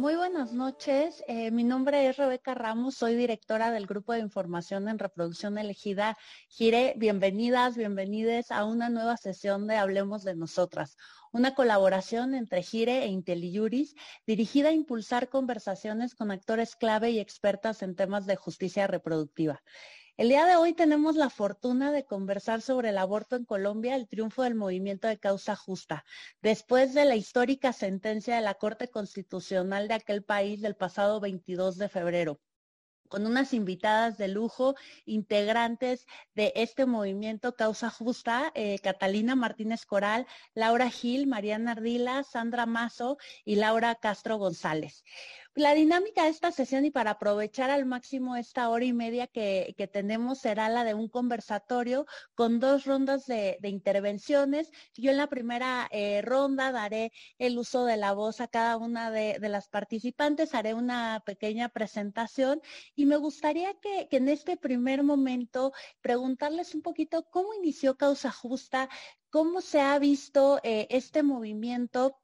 Muy buenas noches. Eh, mi nombre es Rebeca Ramos, soy directora del Grupo de Información en Reproducción Elegida Gire. Bienvenidas, bienvenides a una nueva sesión de Hablemos de Nosotras, una colaboración entre Gire e IntelliJuris dirigida a impulsar conversaciones con actores clave y expertas en temas de justicia reproductiva. El día de hoy tenemos la fortuna de conversar sobre el aborto en Colombia, el triunfo del movimiento de causa justa, después de la histórica sentencia de la Corte Constitucional de aquel país del pasado 22 de febrero con unas invitadas de lujo, integrantes de este movimiento Causa Justa, eh, Catalina Martínez Coral, Laura Gil, Mariana Ardila, Sandra Mazo y Laura Castro González. La dinámica de esta sesión y para aprovechar al máximo esta hora y media que, tenemos será la de un conversatorio con dos rondas de, intervenciones. Yo en la primera eh, ronda daré el uso de la voz a cada una de, las participantes, haré una pequeña presentación y me gustaría que, en este primer momento preguntarles un poquito cómo inició Causa Justa, cómo se ha visto eh, este movimiento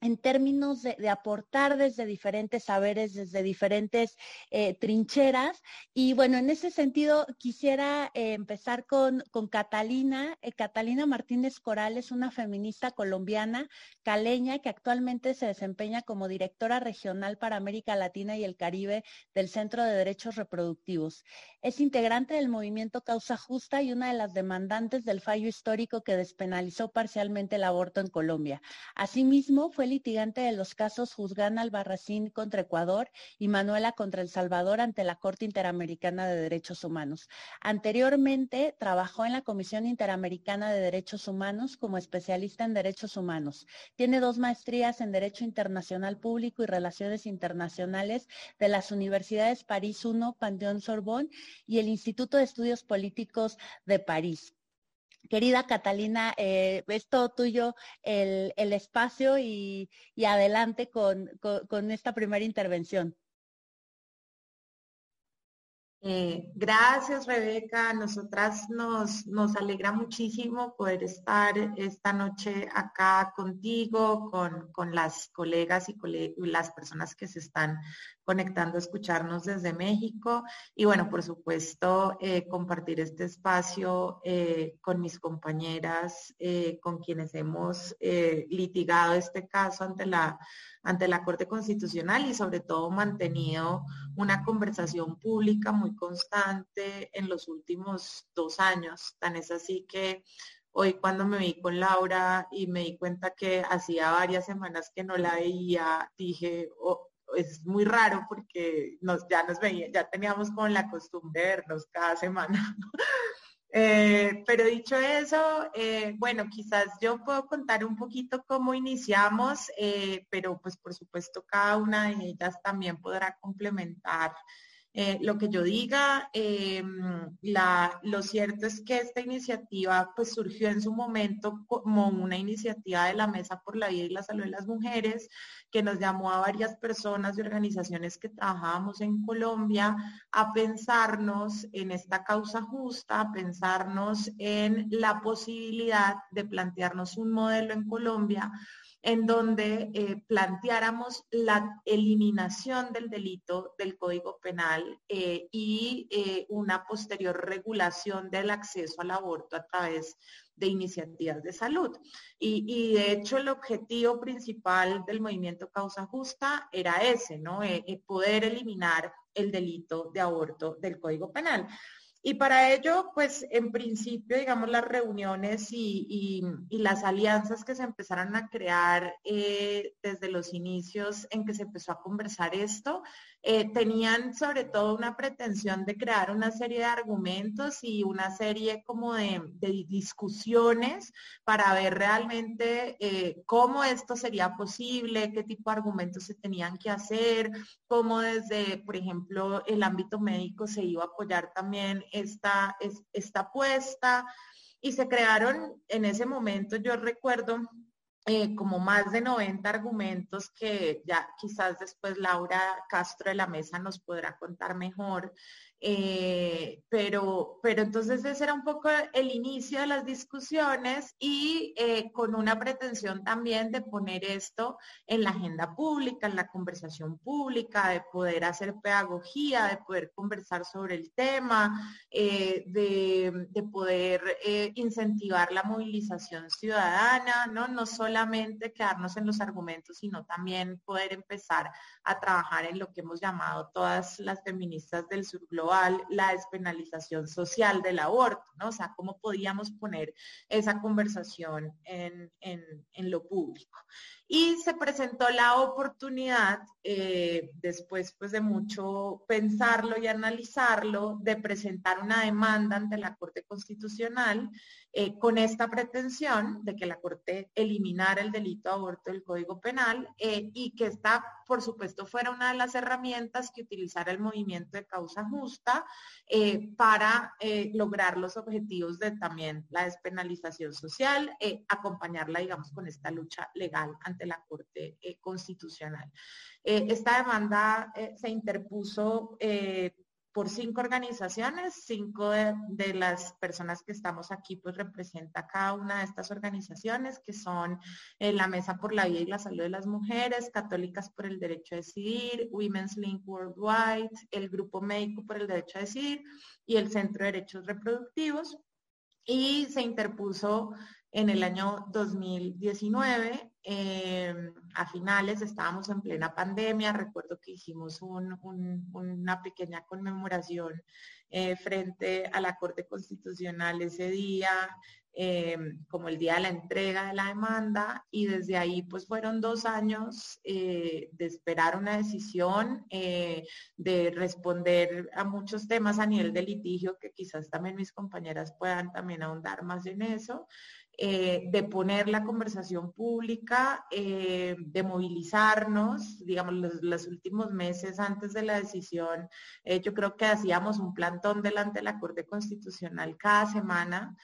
en términos de, aportar desde diferentes saberes, desde diferentes eh, trincheras. Y bueno, en ese sentido quisiera eh, empezar con, con Catalina. Eh, Catalina Martínez Coral es una feminista colombiana, caleña, que actualmente se desempeña como directora regional para América Latina y el Caribe del Centro de Derechos Reproductivos. Es integrante del movimiento Causa Justa y una de las demandantes del fallo histórico que despenalizó parcialmente el aborto en Colombia. Asimismo, fue litigante de los casos Juzgán Albarracín contra Ecuador y Manuela contra El Salvador ante la Corte Interamericana de Derechos Humanos. Anteriormente trabajó en la Comisión Interamericana de Derechos Humanos como especialista en derechos humanos. Tiene dos maestrías en Derecho Internacional Público y Relaciones Internacionales de las Universidades París I, Panteón Sorbonne y el Instituto de Estudios Políticos de París. Querida Catalina, eh, es todo tuyo el, espacio y, adelante con, esta primera intervención. Eh, gracias, Rebeca. Nosotras nos, nos alegra muchísimo poder estar esta noche acá contigo, con, las colegas y las personas que se están conectando a escucharnos desde México y bueno, por supuesto, eh, compartir este espacio eh, con mis compañeras, eh, con quienes hemos litigado este caso ante la, ante la Corte Constitucional y sobre todo mantenido una conversación pública muy constante en los últimos dos años. Tan es así que hoy cuando me vi con Laura y me di cuenta que hacía varias semanas que no la veía, dije, oh, es muy raro porque nos, ya nos veía, ya teníamos como la costumbre de vernos cada semana. Eh, pero dicho eso, eh, bueno, quizás yo puedo contar un poquito cómo iniciamos, eh, pero pues por supuesto cada una de ellas también podrá complementar eh, lo que yo diga. Eh, lo cierto es que esta iniciativa pues surgió en su momento como una iniciativa de la Mesa por la Vida y la Salud de las Mujeres, que nos llamó a varias personas y organizaciones que trabajábamos en Colombia a pensarnos en esta causa justa, a pensarnos en la posibilidad de plantearnos un modelo en Colombia en donde eh, planteáramos la eliminación del delito del Código Penal eh, y eh, una posterior regulación del acceso al aborto a través de iniciativas de salud. Y, de hecho el objetivo principal del movimiento Causa Justa era ese, ¿no? poder eliminar el delito de aborto del Código Penal. Y para ello, pues en principio, digamos, las reuniones y, las alianzas que se empezaron a crear eh, desde los inicios en que se empezó a conversar esto, eh, tenían sobre todo una pretensión de crear una serie de argumentos y una serie como de, discusiones para ver realmente eh, cómo esto sería posible, qué tipo de argumentos se tenían que hacer, cómo desde, por ejemplo, el ámbito médico se iba a apoyar también esta, esta apuesta. Y se crearon en ese momento, yo recuerdo, eh, como más de 90 argumentos que ya quizás después Laura Castro de la Mesa nos podrá contar mejor, Eh, pero, pero entonces ese era un poco el inicio de las discusiones y eh, con una pretensión también de poner esto en la agenda pública, en la conversación pública, de poder hacer pedagogía, de poder conversar sobre el tema, eh, de, de, poder incentivar la movilización ciudadana, ¿no? no solamente quedarnos en los argumentos, sino también poder empezar a trabajar en lo que hemos llamado todas las feministas del sur global la despenalización social del aborto, ¿no? O sea, cómo podíamos poner esa conversación en, lo público. Y se presentó la oportunidad, eh, después pues, de mucho pensarlo y analizarlo, de presentar una demanda ante la Corte Constitucional eh, con esta pretensión de que la Corte eliminara el delito de aborto del Código Penal eh, y que esta, por supuesto, fuera una de las herramientas que utilizara el movimiento de causa justa para lograr los objetivos de también la despenalización social, acompañarla, digamos, con esta lucha legal la Corte eh, Constitucional. Eh, esta demanda eh, se interpuso por cinco organizaciones, cinco de, las personas que estamos aquí pues representa cada una de estas organizaciones que son la Mesa por la Vida y la Salud de las Mujeres, Católicas por el Derecho a Decidir, Women's Link Worldwide, el Grupo Médico por el Derecho a Decidir y el Centro de Derechos Reproductivos. Y se interpuso en el año 2019 Em, a finales estábamos en plena pandemia, recuerdo que hicimos una pequeña conmemoración eh, frente a la Corte Constitucional ese día, em, como el día de la entrega de la demanda, y desde ahí pues fueron dos años eh, de esperar una decisión, eh, de responder a muchos temas a nivel de litigio, que quizás también mis compañeras puedan también ahondar más en eso. Eh, de poner la conversación pública, eh, de movilizarnos, digamos, los, últimos meses antes de la decisión, eh, yo creo que hacíamos un plantón delante de la Corte Constitucional cada semana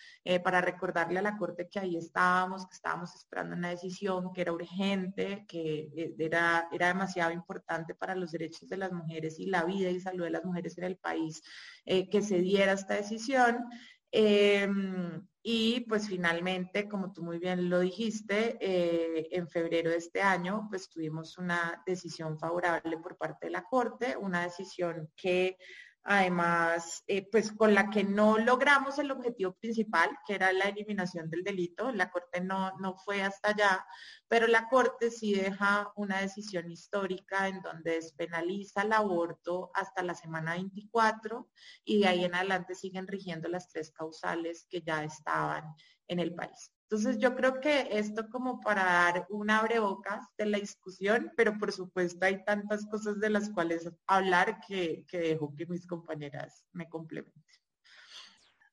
para recordarle a la Corte que ahí estábamos, que estábamos esperando una decisión, que era urgente, que era, era demasiado importante para los derechos de las mujeres y la vida y salud de las mujeres en el país, que se diera esta decisión. Em, y pues finalmente, como tú muy bien lo dijiste, eh, en febrero de este año, pues tuvimos una decisión favorable por parte de la Corte, una decisión que además, eh, pues con la que no logramos el objetivo principal, que era la eliminación del delito. La Corte no, no fue hasta allá, pero la Corte sí deja una decisión histórica en donde despenaliza el aborto hasta la semana 24 y de ahí en adelante siguen rigiendo las tres causales que ya estaban en el país. Entonces yo creo que esto como para dar un abrebocas de la discusión, pero por supuesto hay tantas cosas de las cuales hablar que, dejo que mis compañeras me complementen.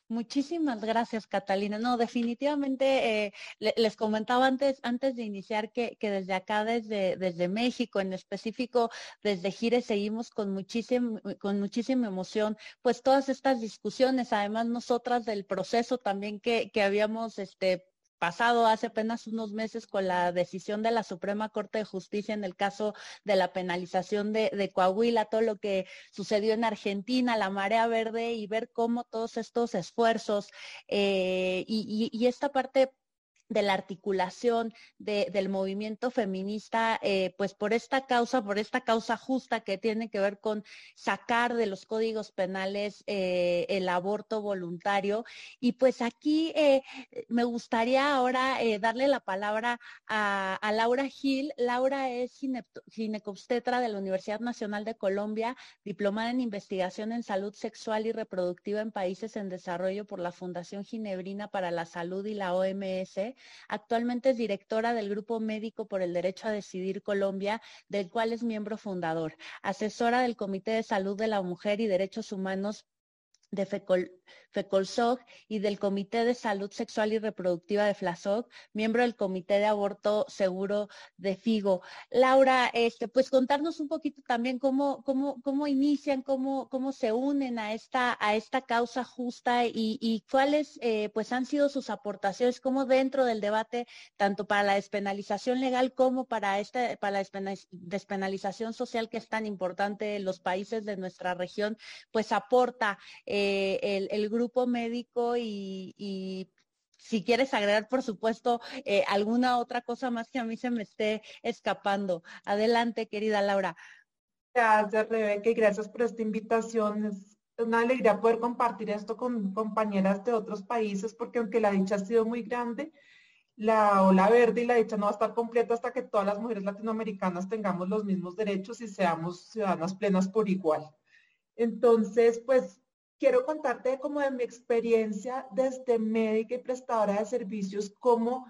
Muchísimas gracias, Catalina. No, definitivamente eh, les comentaba antes, antes de iniciar que, desde acá, desde, desde México, en específico desde Gire, seguimos con muchísima, con muchísima emoción, pues todas estas discusiones, además nosotras del proceso también que, que habíamos este, pasado hace apenas unos meses con la decisión de la Suprema Corte de Justicia en el caso de la penalización de, Coahuila, todo lo que sucedió en Argentina, la marea verde y ver cómo todos estos esfuerzos eh, y, esta parte de la articulación del movimiento feminista, eh, pues por esta causa, por esta causa justa que tiene que ver con sacar de los códigos penales eh, el aborto voluntario. Y pues aquí eh, me gustaría ahora darle la palabra a, Laura Gil. Laura es ginecobstetra de la Universidad Nacional de Colombia, diplomada en investigación en salud sexual y reproductiva en países en desarrollo por la Fundación Ginebrina para la Salud y la OMS Actualmente es directora del Grupo Médico por el Derecho a Decidir Colombia, del cual es miembro fundador, asesora del Comité de Salud de la Mujer y Derechos Humanos de FECOL, FECOLSOG y del Comité de Salud Sexual y Reproductiva de FLASOG, miembro del Comité de Aborto Seguro de FIGO. Laura, este, pues contarnos un poquito también cómo, cómo, cómo inician, cómo, cómo se unen a esta, a esta causa justa y, cuáles eh, pues han sido sus aportaciones, cómo dentro del debate, tanto para la despenalización legal como para esta, para la despenalización social que es tan importante en los países de nuestra región, pues aporta eh, el, el grupo médico y, si quieres agregar, por supuesto, eh, alguna otra cosa más que a mí se me esté escapando. Adelante, querida Laura. Gracias, Rebeca, y gracias por esta invitación. Es una alegría poder compartir esto con compañeras de otros países, porque aunque la dicha ha sido muy grande, la ola verde y la dicha no va a estar completa hasta que todas las mujeres latinoamericanas tengamos los mismos derechos y seamos ciudadanas plenas por igual. Entonces, pues quiero contarte como de mi experiencia desde médica y prestadora de servicios, cómo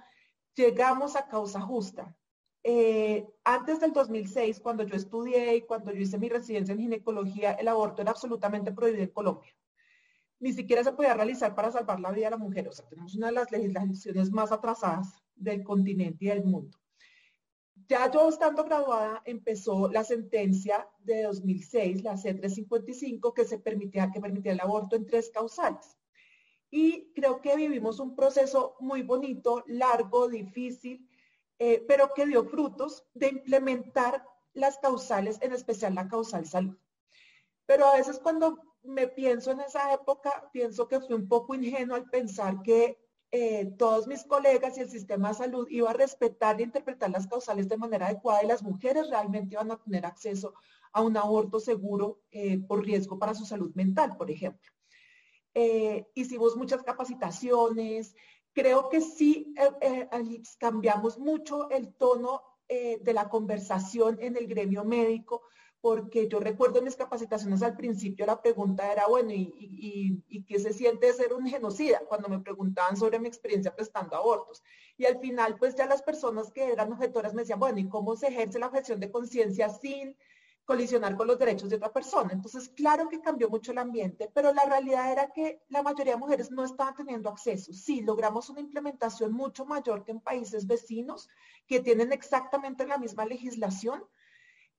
llegamos a causa justa. Eh, antes del 2006, cuando yo estudié y cuando yo hice mi residencia en ginecología, el aborto era absolutamente prohibido en Colombia. Ni siquiera se podía realizar para salvar la vida de la mujer. O sea, tenemos una de las legislaciones más atrasadas del continente y del mundo. Ya yo estando graduada empezó la sentencia de 2006, la C355, que se permitía, que permitía el aborto en tres causales. Y creo que vivimos un proceso muy bonito, largo, difícil, eh, pero que dio frutos de implementar las causales, en especial la causal salud. Pero a veces cuando me pienso en esa época, pienso que fui un poco ingenuo al pensar que eh, todos mis colegas y el sistema de salud iba a respetar e interpretar las causales de manera adecuada y las mujeres realmente iban a tener acceso a un aborto seguro eh, por riesgo para su salud mental, por ejemplo. Eh, hicimos muchas capacitaciones, creo que sí cambiamos mucho el tono de la conversación en el gremio médico, porque yo recuerdo en mis capacitaciones al principio la pregunta era, bueno, ¿y, y, qué se siente ser un genocida? Cuando me preguntaban sobre mi experiencia prestando abortos. Y al final, pues ya las personas que eran objetoras me decían, bueno, ¿y cómo se ejerce la objeción de conciencia sin colisionar con los derechos de otra persona? Entonces, claro que cambió mucho el ambiente, pero la realidad era que la mayoría de mujeres no estaban teniendo acceso. Sí, logramos una implementación mucho mayor que en países vecinos que tienen exactamente la misma legislación,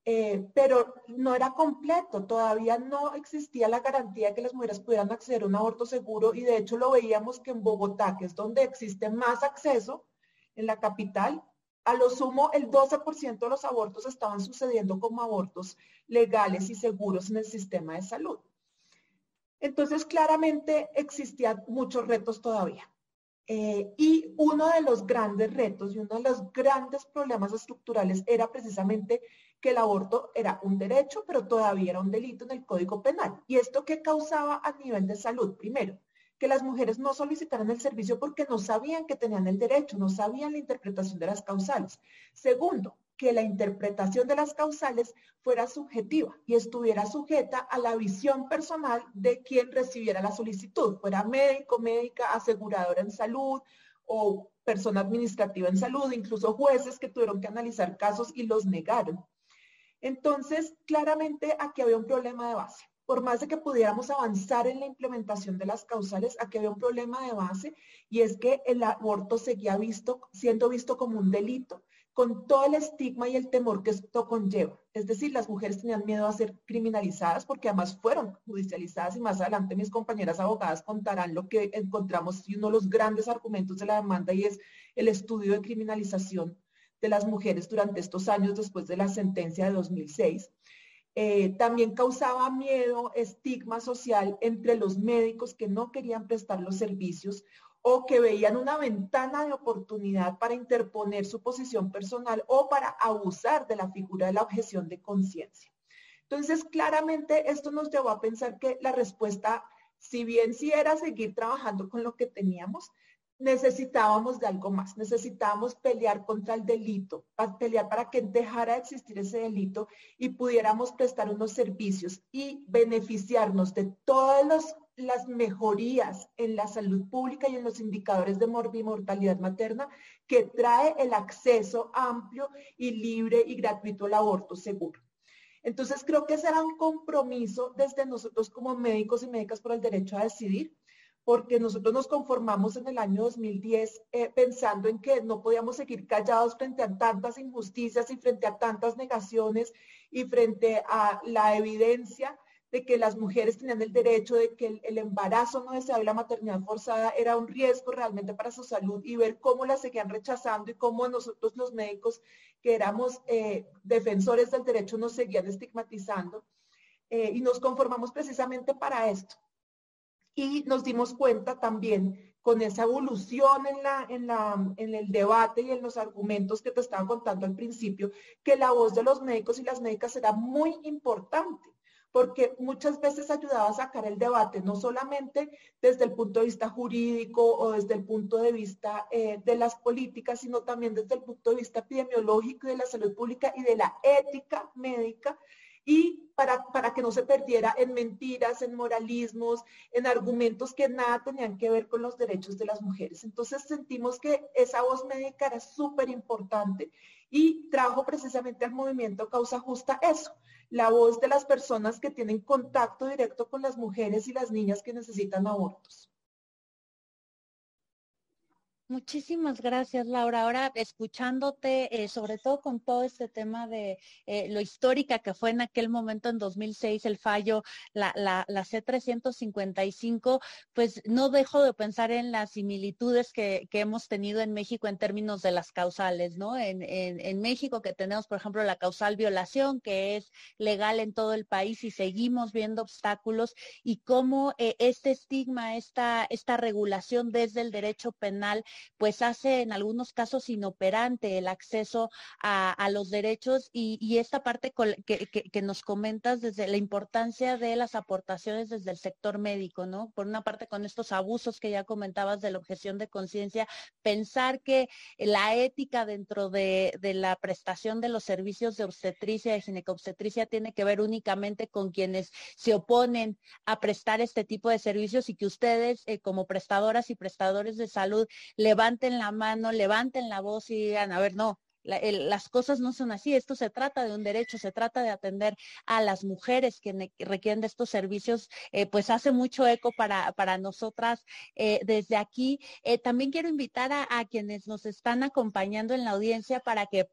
eh, pero no era completo, todavía no existía la garantía que las mujeres pudieran acceder a un aborto seguro y de hecho lo veíamos que en Bogotá, que es donde existe más acceso, en la capital, a lo sumo el 12% de los abortos estaban sucediendo como abortos legales y seguros en el sistema de salud. Entonces, claramente existían muchos retos todavía. Eh, y uno de los grandes retos y uno de los grandes problemas estructurales era precisamente que el aborto era un derecho, pero todavía era un delito en el Código Penal. ¿Y esto qué causaba a nivel de salud? Primero, que las mujeres no solicitaran el servicio porque no sabían que tenían el derecho, no sabían la interpretación de las causales. Segundo, que la interpretación de las causales fuera subjetiva y estuviera sujeta a la visión personal de quien recibiera la solicitud, fuera médico, médica, aseguradora en salud o persona administrativa en salud, incluso jueces que tuvieron que analizar casos y los negaron. Entonces, claramente aquí había un problema de base. Por más de que pudiéramos avanzar en la implementación de las causales, aquí había un problema de base y es que el aborto seguía visto, siendo visto como un delito, con todo el estigma y el temor que esto conlleva. Es decir, las mujeres tenían miedo a ser criminalizadas porque además fueron judicializadas y más adelante mis compañeras abogadas contarán lo que encontramos y uno de los grandes argumentos de la demanda y es el estudio de criminalización de las mujeres durante estos años después de la sentencia de 2006. Eh, también causaba miedo, estigma social entre los médicos que no querían prestar los servicios o que veían una ventana de oportunidad para interponer su posición personal o para abusar de la figura de la objeción de conciencia. Entonces, claramente esto nos llevó a pensar que la respuesta, si bien sí era seguir trabajando con lo que teníamos, necesitábamos de algo más, necesitábamos pelear contra el delito, pelear para que dejara de existir ese delito y pudiéramos prestar unos servicios y beneficiarnos de todas las mejorías en la salud pública y en los indicadores de mortalidad materna que trae el acceso amplio y libre y gratuito al aborto seguro. Entonces creo que será un compromiso desde nosotros como médicos y médicas por el derecho a decidir, porque nosotros nos conformamos en el año 2010 eh, pensando en que no podíamos seguir callados frente a tantas injusticias y frente a tantas negaciones y frente a la evidencia de que las mujeres tenían el derecho de que el, embarazo no deseado y la maternidad forzada era un riesgo realmente para su salud y ver cómo la seguían rechazando y cómo nosotros los médicos que éramos eh, defensores del derecho nos seguían estigmatizando. Eh, y nos conformamos precisamente para esto. Y nos dimos cuenta también con esa evolución en, la, en, la, en el debate y en los argumentos que te estaba contando al principio, que la voz de los médicos y las médicas era muy importante porque muchas veces ayudaba a sacar el debate, no solamente desde el punto de vista jurídico o desde el punto de vista eh, de las políticas, sino también desde el punto de vista epidemiológico y de la salud pública y de la ética médica y para, para, que no se perdiera en mentiras, en moralismos, en argumentos que nada tenían que ver con los derechos de las mujeres. Entonces sentimos que esa voz médica era súper importante y trajo precisamente al movimiento Causa Justa eso, la voz de las personas que tienen contacto directo con las mujeres y las niñas que necesitan abortos. Muchísimas gracias, Laura. Ahora, escuchándote, eh, sobre todo con todo este tema de eh, lo histórica que fue en aquel momento, en 2006, el fallo, la, la, la, C-355, pues no dejo de pensar en las similitudes que, que, hemos tenido en México en términos de las causales, ¿no? En, en, en, México que tenemos, por ejemplo, la causal violación, que es legal en todo el país y seguimos viendo obstáculos y cómo eh, este estigma, esta, esta regulación desde el derecho penal, pues hace en algunos casos inoperante el acceso a, los derechos y, esta parte que, nos comentas desde la importancia de las aportaciones desde el sector médico, ¿no? Por una parte con estos abusos que ya comentabas de la objeción de conciencia, pensar que la ética dentro de, la prestación de los servicios de obstetricia, de ginecobstetricia, tiene que ver únicamente con quienes se oponen a prestar este tipo de servicios y que ustedes eh, como prestadoras y prestadores de salud levanten la mano, levanten la voz y digan, a ver, no, las cosas no son así. Esto se trata de un derecho, se trata de atender a las mujeres que, requieren de estos servicios, eh, pues hace mucho eco para, para nosotras eh, desde aquí. Eh, también quiero invitar a, a, quienes nos están acompañando en la audiencia para que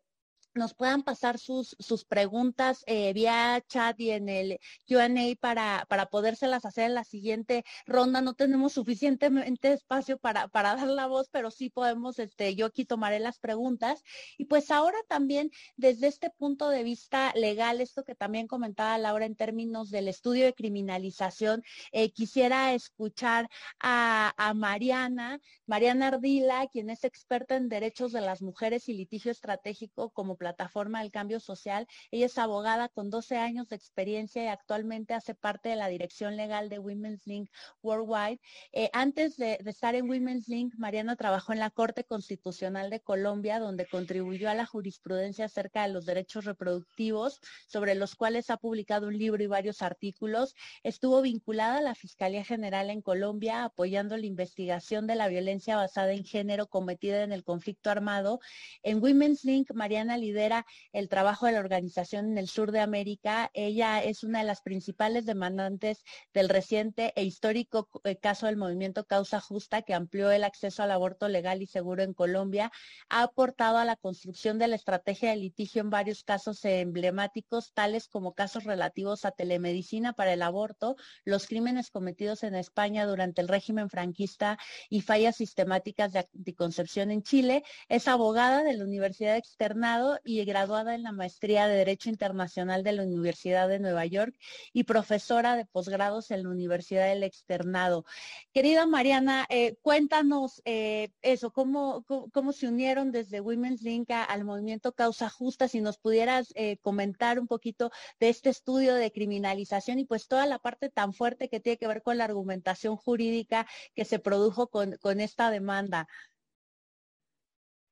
nos puedan pasar sus, sus preguntas eh, vía chat y en el QA para, para podérselas hacer en la siguiente ronda. No tenemos suficientemente espacio para, para dar la voz, pero sí podemos, este, yo aquí tomaré las preguntas. Y pues ahora también, desde este punto de vista legal, esto que también comentaba Laura en términos del estudio de criminalización, eh, quisiera escuchar a, a Mariana, Mariana Ardila, quien es experta en derechos de las mujeres y litigio estratégico como plataforma del cambio social. Ella es abogada con 12 años de experiencia y actualmente hace parte de la dirección legal de Women's Link Worldwide. Eh, antes de, estar en Women's Link, Mariana trabajó en la Corte Constitucional de Colombia, donde contribuyó a la jurisprudencia acerca de los derechos reproductivos, sobre los cuales ha publicado un libro y varios artículos. Estuvo vinculada a la Fiscalía General en Colombia, apoyando la investigación de la violencia basada en género cometida en el conflicto armado. En Women's Link, Mariana lidera el trabajo de la organización en el sur de América. Ella es una de las principales demandantes del reciente e histórico eh, caso del movimiento Causa Justa que amplió el acceso al aborto legal y seguro en Colombia. Ha aportado a la construcción de la estrategia de litigio en varios casos emblemáticos, tales como casos relativos a telemedicina para el aborto, los crímenes cometidos en España durante el régimen franquista y fallas sistemáticas de anticoncepción en Chile. Es abogada de la Universidad Externado y graduada en la maestría de Derecho Internacional de la Universidad de Nueva York y profesora de posgrados en la Universidad del Externado. Querida Mariana, eh, cuéntanos eh, eso, ¿cómo, cómo, se unieron desde Women's Link al movimiento Causa Justa, si nos pudieras eh, comentar un poquito de este estudio de criminalización y pues toda la parte tan fuerte que tiene que ver con la argumentación jurídica que se produjo con, con esta demanda.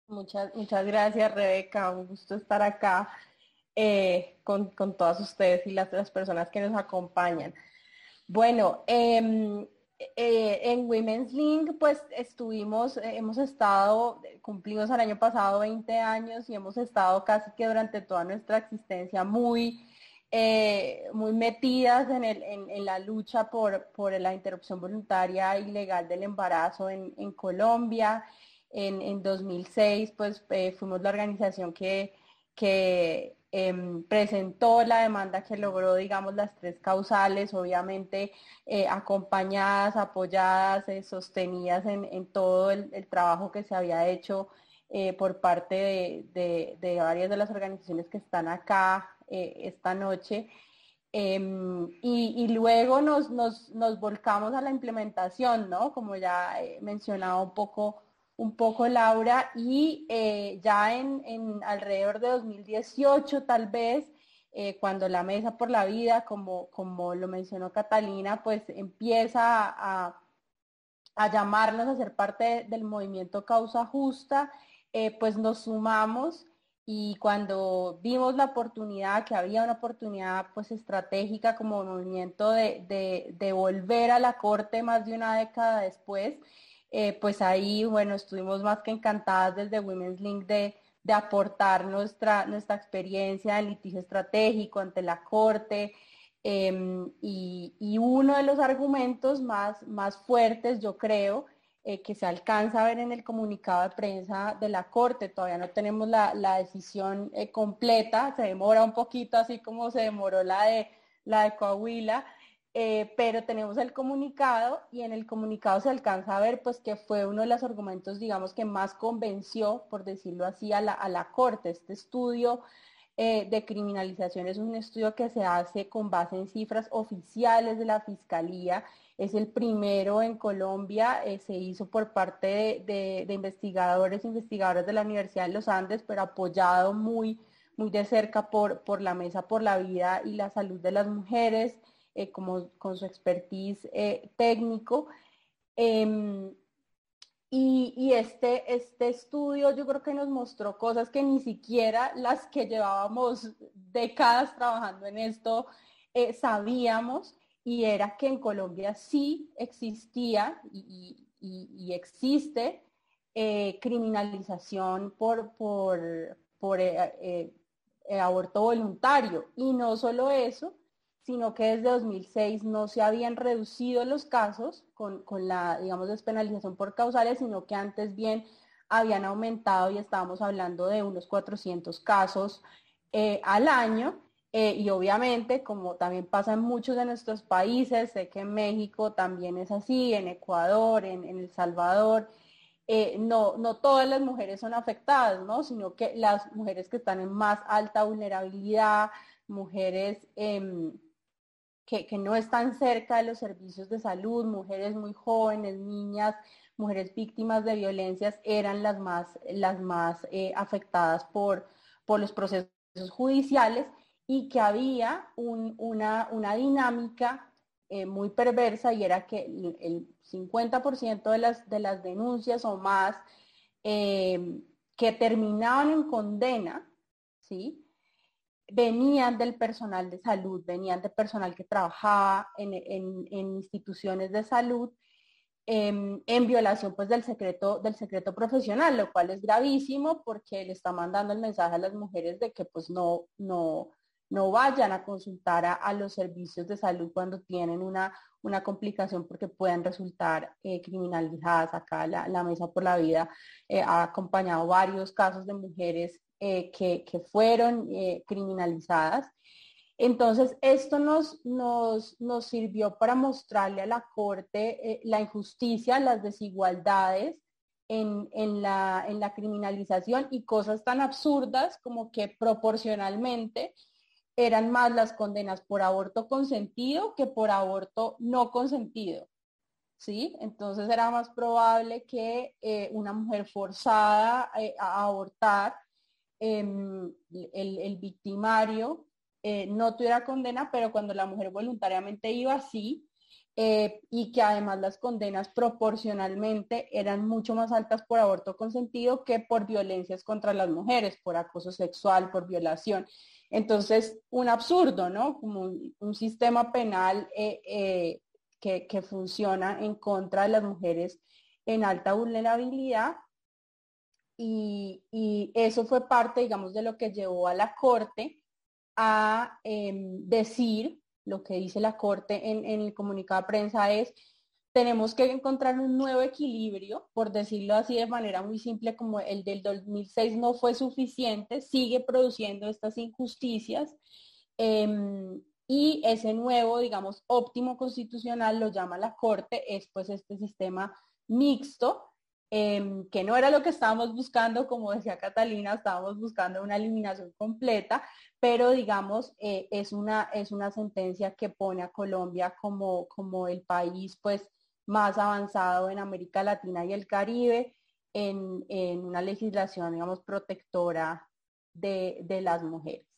Muchas, muchas gracias, Rebeca. Un gusto estar acá eh, con, todas ustedes y las, personas que nos acompañan. Bueno, em, eh, en Women's Link, pues estuvimos, hemos estado, cumplimos el año pasado 20 años y hemos estado casi que durante toda nuestra existencia muy eh, muy metidas en, el, en, la lucha por, por, la interrupción voluntaria ilegal del embarazo en Colombia. En, en, 2006, pues eh, fuimos la organización que, em, presentó la demanda que logró, digamos, las tres causales, obviamente eh, acompañadas, apoyadas, sostenidas en, todo el, trabajo que se había hecho por parte de, varias de las organizaciones que están acá eh, esta noche. Em, y, luego nos, nos, volcamos a la implementación, ¿no? Como ya he mencionado un poco, un poco Laura, y eh, ya en, alrededor de 2018 tal vez, eh, cuando la Mesa por la Vida, como, como lo mencionó Catalina, pues empieza a, a llamarnos a ser parte del movimiento Causa Justa, pues nos sumamos y cuando vimos la oportunidad, que había una oportunidad pues estratégica como movimiento de, de, volver a la corte más de una década después, eh, pues ahí, bueno, estuvimos más que encantadas desde Women's Link de, de aportar nuestra, nuestra experiencia en litigio estratégico ante la corte. Em, y, y, uno de los argumentos más, más fuertes, yo creo, eh, que se alcanza a ver en el comunicado de prensa de la Corte. Todavía no tenemos la, decisión eh, completa, se demora un poquito, así como se demoró la de, la de Coahuila, eh, pero tenemos el comunicado y en el comunicado se alcanza a ver pues que fue uno de los argumentos, digamos, que más convenció, por decirlo así, a la, a la Corte. Este estudio de criminalización es un estudio que se hace con base en cifras oficiales de la Fiscalía es el primero en Colombia, eh, se hizo por parte de, investigadores e investigadoras de la Universidad de los Andes, pero apoyado muy, muy de cerca por, por la Mesa por la Vida y la Salud de las Mujeres, eh, como, con su expertise eh, técnico. Em, y, y, este, este estudio yo creo que nos mostró cosas que ni siquiera las que llevábamos décadas trabajando en esto sabíamos y era que en Colombia sí existía y, existe eh, criminalización por, por, por eh, eh, aborto voluntario. Y no solo eso, sino que desde 2006 no se habían reducido los casos con, con, la, digamos, despenalización por causales, sino que antes bien habían aumentado y estábamos hablando de unos 400 casos al año. Eh, y obviamente, como también pasa en muchos de nuestros países, sé que en México también es así, en Ecuador, en, El Salvador, eh, no, no todas las mujeres son afectadas, ¿no? Sino que las mujeres que están en más alta vulnerabilidad, mujeres em, que, no están cerca de los servicios de salud, mujeres muy jóvenes, niñas, mujeres víctimas de violencias, eran las más, las más eh, afectadas por, por los procesos judiciales y que había una, dinámica eh, muy perversa y era que el, 50% de las, de las denuncias o más eh, que terminaban en condena, ¿sí? Venían del personal de salud, venían del personal que trabajaba en, instituciones de salud em, en violación pues del secreto, del secreto profesional, lo cual es gravísimo porque le está mandando el mensaje a las mujeres de que pues no, no, no vayan a consultar a, los servicios de salud cuando tienen una, una complicación porque pueden resultar eh, criminalizadas. Acá la, Mesa por la Vida eh, ha acompañado varios casos de mujeres eh, que, fueron criminalizadas. Entonces, esto nos, nos, nos, sirvió para mostrarle a la Corte la injusticia, las desigualdades en, en, la, en la criminalización y cosas tan absurdas como que proporcionalmente eran más las condenas por aborto consentido que por aborto no consentido. ¿Sí? Entonces era más probable que eh, una mujer forzada eh, a abortar, em, el, victimario eh, no tuviera condena, pero cuando la mujer voluntariamente iba así, y que además las condenas proporcionalmente eran mucho más altas por aborto consentido que por violencias contra las mujeres, por acoso sexual, por violación. Entonces, un absurdo, ¿no? Como un, sistema penal eh, eh, que, funciona en contra de las mujeres en alta vulnerabilidad. Y, eso fue parte, digamos, de lo que llevó a la Corte a em, decir, lo que dice la Corte en, el comunicado de prensa es, tenemos que encontrar un nuevo equilibrio, por decirlo así de manera muy simple, como el del 2006 no fue suficiente, sigue produciendo estas injusticias. Em, y ese nuevo, digamos, óptimo constitucional lo llama la Corte, es pues este sistema mixto, em, que no era lo que estábamos buscando, como decía Catalina, estábamos buscando una eliminación completa, pero digamos, eh, es, una, es una sentencia que pone a Colombia como, como el país pues más avanzado en América Latina y el Caribe en, una legislación, digamos, protectora de las mujeres.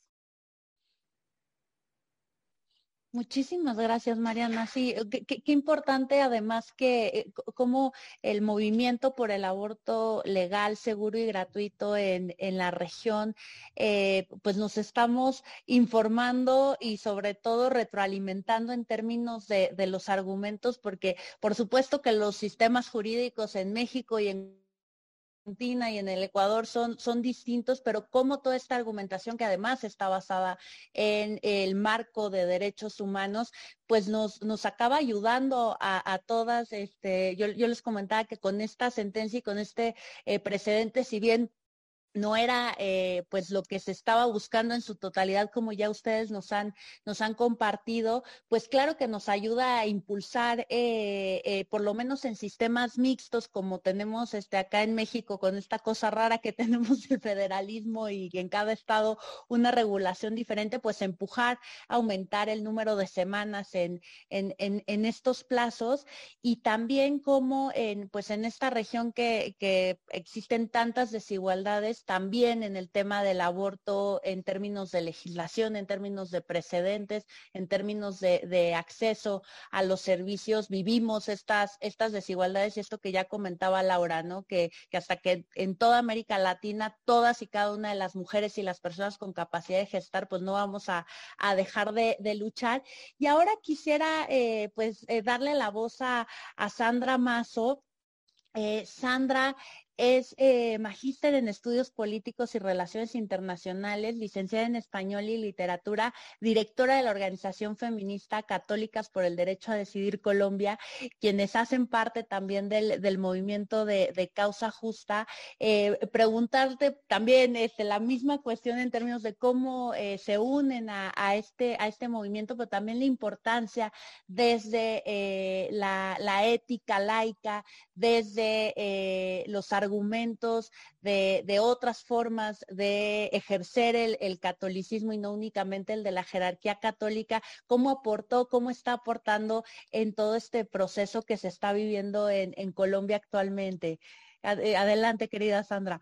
Muchísimas gracias, Mariana. Sí, qué, importante además que eh, como el movimiento por el aborto legal, seguro y gratuito en, la región, eh, pues nos estamos informando y sobre todo retroalimentando en términos de, de los argumentos, porque por supuesto que los sistemas jurídicos en México y en y en el Ecuador son, son distintos, pero como toda esta argumentación que además está basada en el marco de derechos humanos, pues nos, nos acaba ayudando a, todas, este, yo, yo, les comentaba que con esta sentencia y con este eh, precedente, si bien no era eh, pues lo que se estaba buscando en su totalidad, como ya ustedes nos han, nos han compartido, pues claro que nos ayuda a impulsar, eh, eh, por lo menos en sistemas mixtos, como tenemos este, acá en México, con esta cosa rara que tenemos el federalismo y en cada estado una regulación diferente, pues empujar, aumentar el número de semanas en, en, en, estos plazos. Y también como en, pues en esta región que, que existen tantas desigualdades, también en el tema del aborto en términos de legislación, en términos de precedentes, en términos de, acceso a los servicios. Vivimos estas, estas desigualdades y esto que ya comentaba Laura, ¿no? Que, hasta que en toda América Latina, todas y cada una de las mujeres y las personas con capacidad de gestar, pues no vamos a, dejar de, luchar. Y ahora quisiera eh, pues eh, darle la voz a, Sandra Mazo. Eh, Sandra es eh, magíster en estudios políticos y relaciones internacionales, licenciada en español y literatura, directora de la organización feminista Católicas por el Derecho a Decidir Colombia, quienes hacen parte también del, movimiento de, causa justa. Eh, preguntarte también este, la misma cuestión en términos de cómo eh, se unen a, este, a este movimiento, pero también la importancia desde la, la, ética laica, desde los argumentos argumentos de, otras formas de ejercer el, catolicismo y no únicamente el de la jerarquía católica, cómo aportó, cómo está aportando en todo este proceso que se está viviendo en, Colombia actualmente. Eh, adelante, querida Sandra.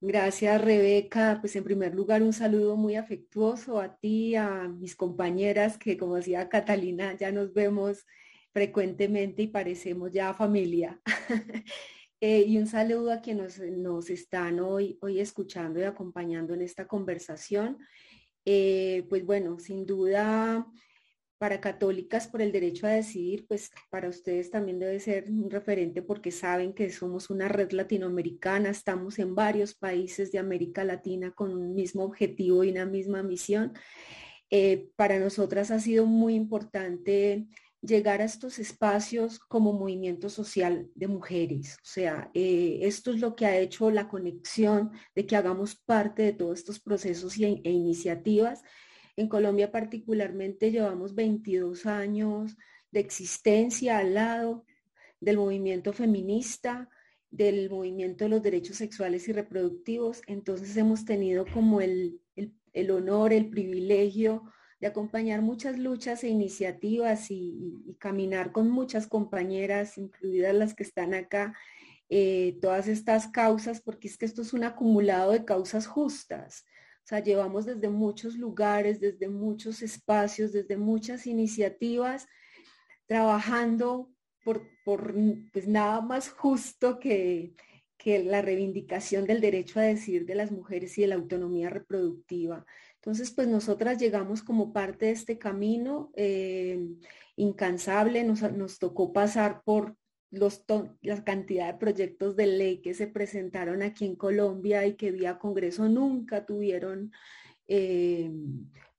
Gracias, Rebeca. Pues en primer lugar, un saludo muy afectuoso a ti, a mis compañeras, que como decía Catalina, ya nos vemos frecuentemente y parecemos ya familia. Eh, y un saludo a quienes nos, están hoy, hoy escuchando y acompañando en esta conversación. Eh, pues bueno, sin duda, para católicas por el derecho a decidir, pues para ustedes también debe ser un referente porque saben que somos una red latinoamericana, estamos en varios países de América Latina con un mismo objetivo y una misma misión. Eh, para nosotras ha sido muy importante llegar a estos espacios como movimiento social de mujeres. O sea, eh, esto es lo que ha hecho la conexión de que hagamos parte de todos estos procesos e, e iniciativas. En Colombia particularmente llevamos 22 años de existencia al lado del movimiento feminista, del movimiento de los derechos sexuales y reproductivos. Entonces hemos tenido como el honor, el privilegio de acompañar muchas luchas e iniciativas y, caminar con muchas compañeras, incluidas las que están acá, eh, todas estas causas, porque es que esto es un acumulado de causas justas. O sea, llevamos desde muchos lugares, desde muchos espacios, desde muchas iniciativas, trabajando por, por pues nada más justo que, que la reivindicación del derecho a decir de las mujeres y de la autonomía reproductiva. Entonces, pues nosotras llegamos como parte de este camino eh, incansable, nos, tocó pasar por los la cantidad de proyectos de ley que se presentaron aquí en Colombia y que vía Congreso nunca tuvieron eh,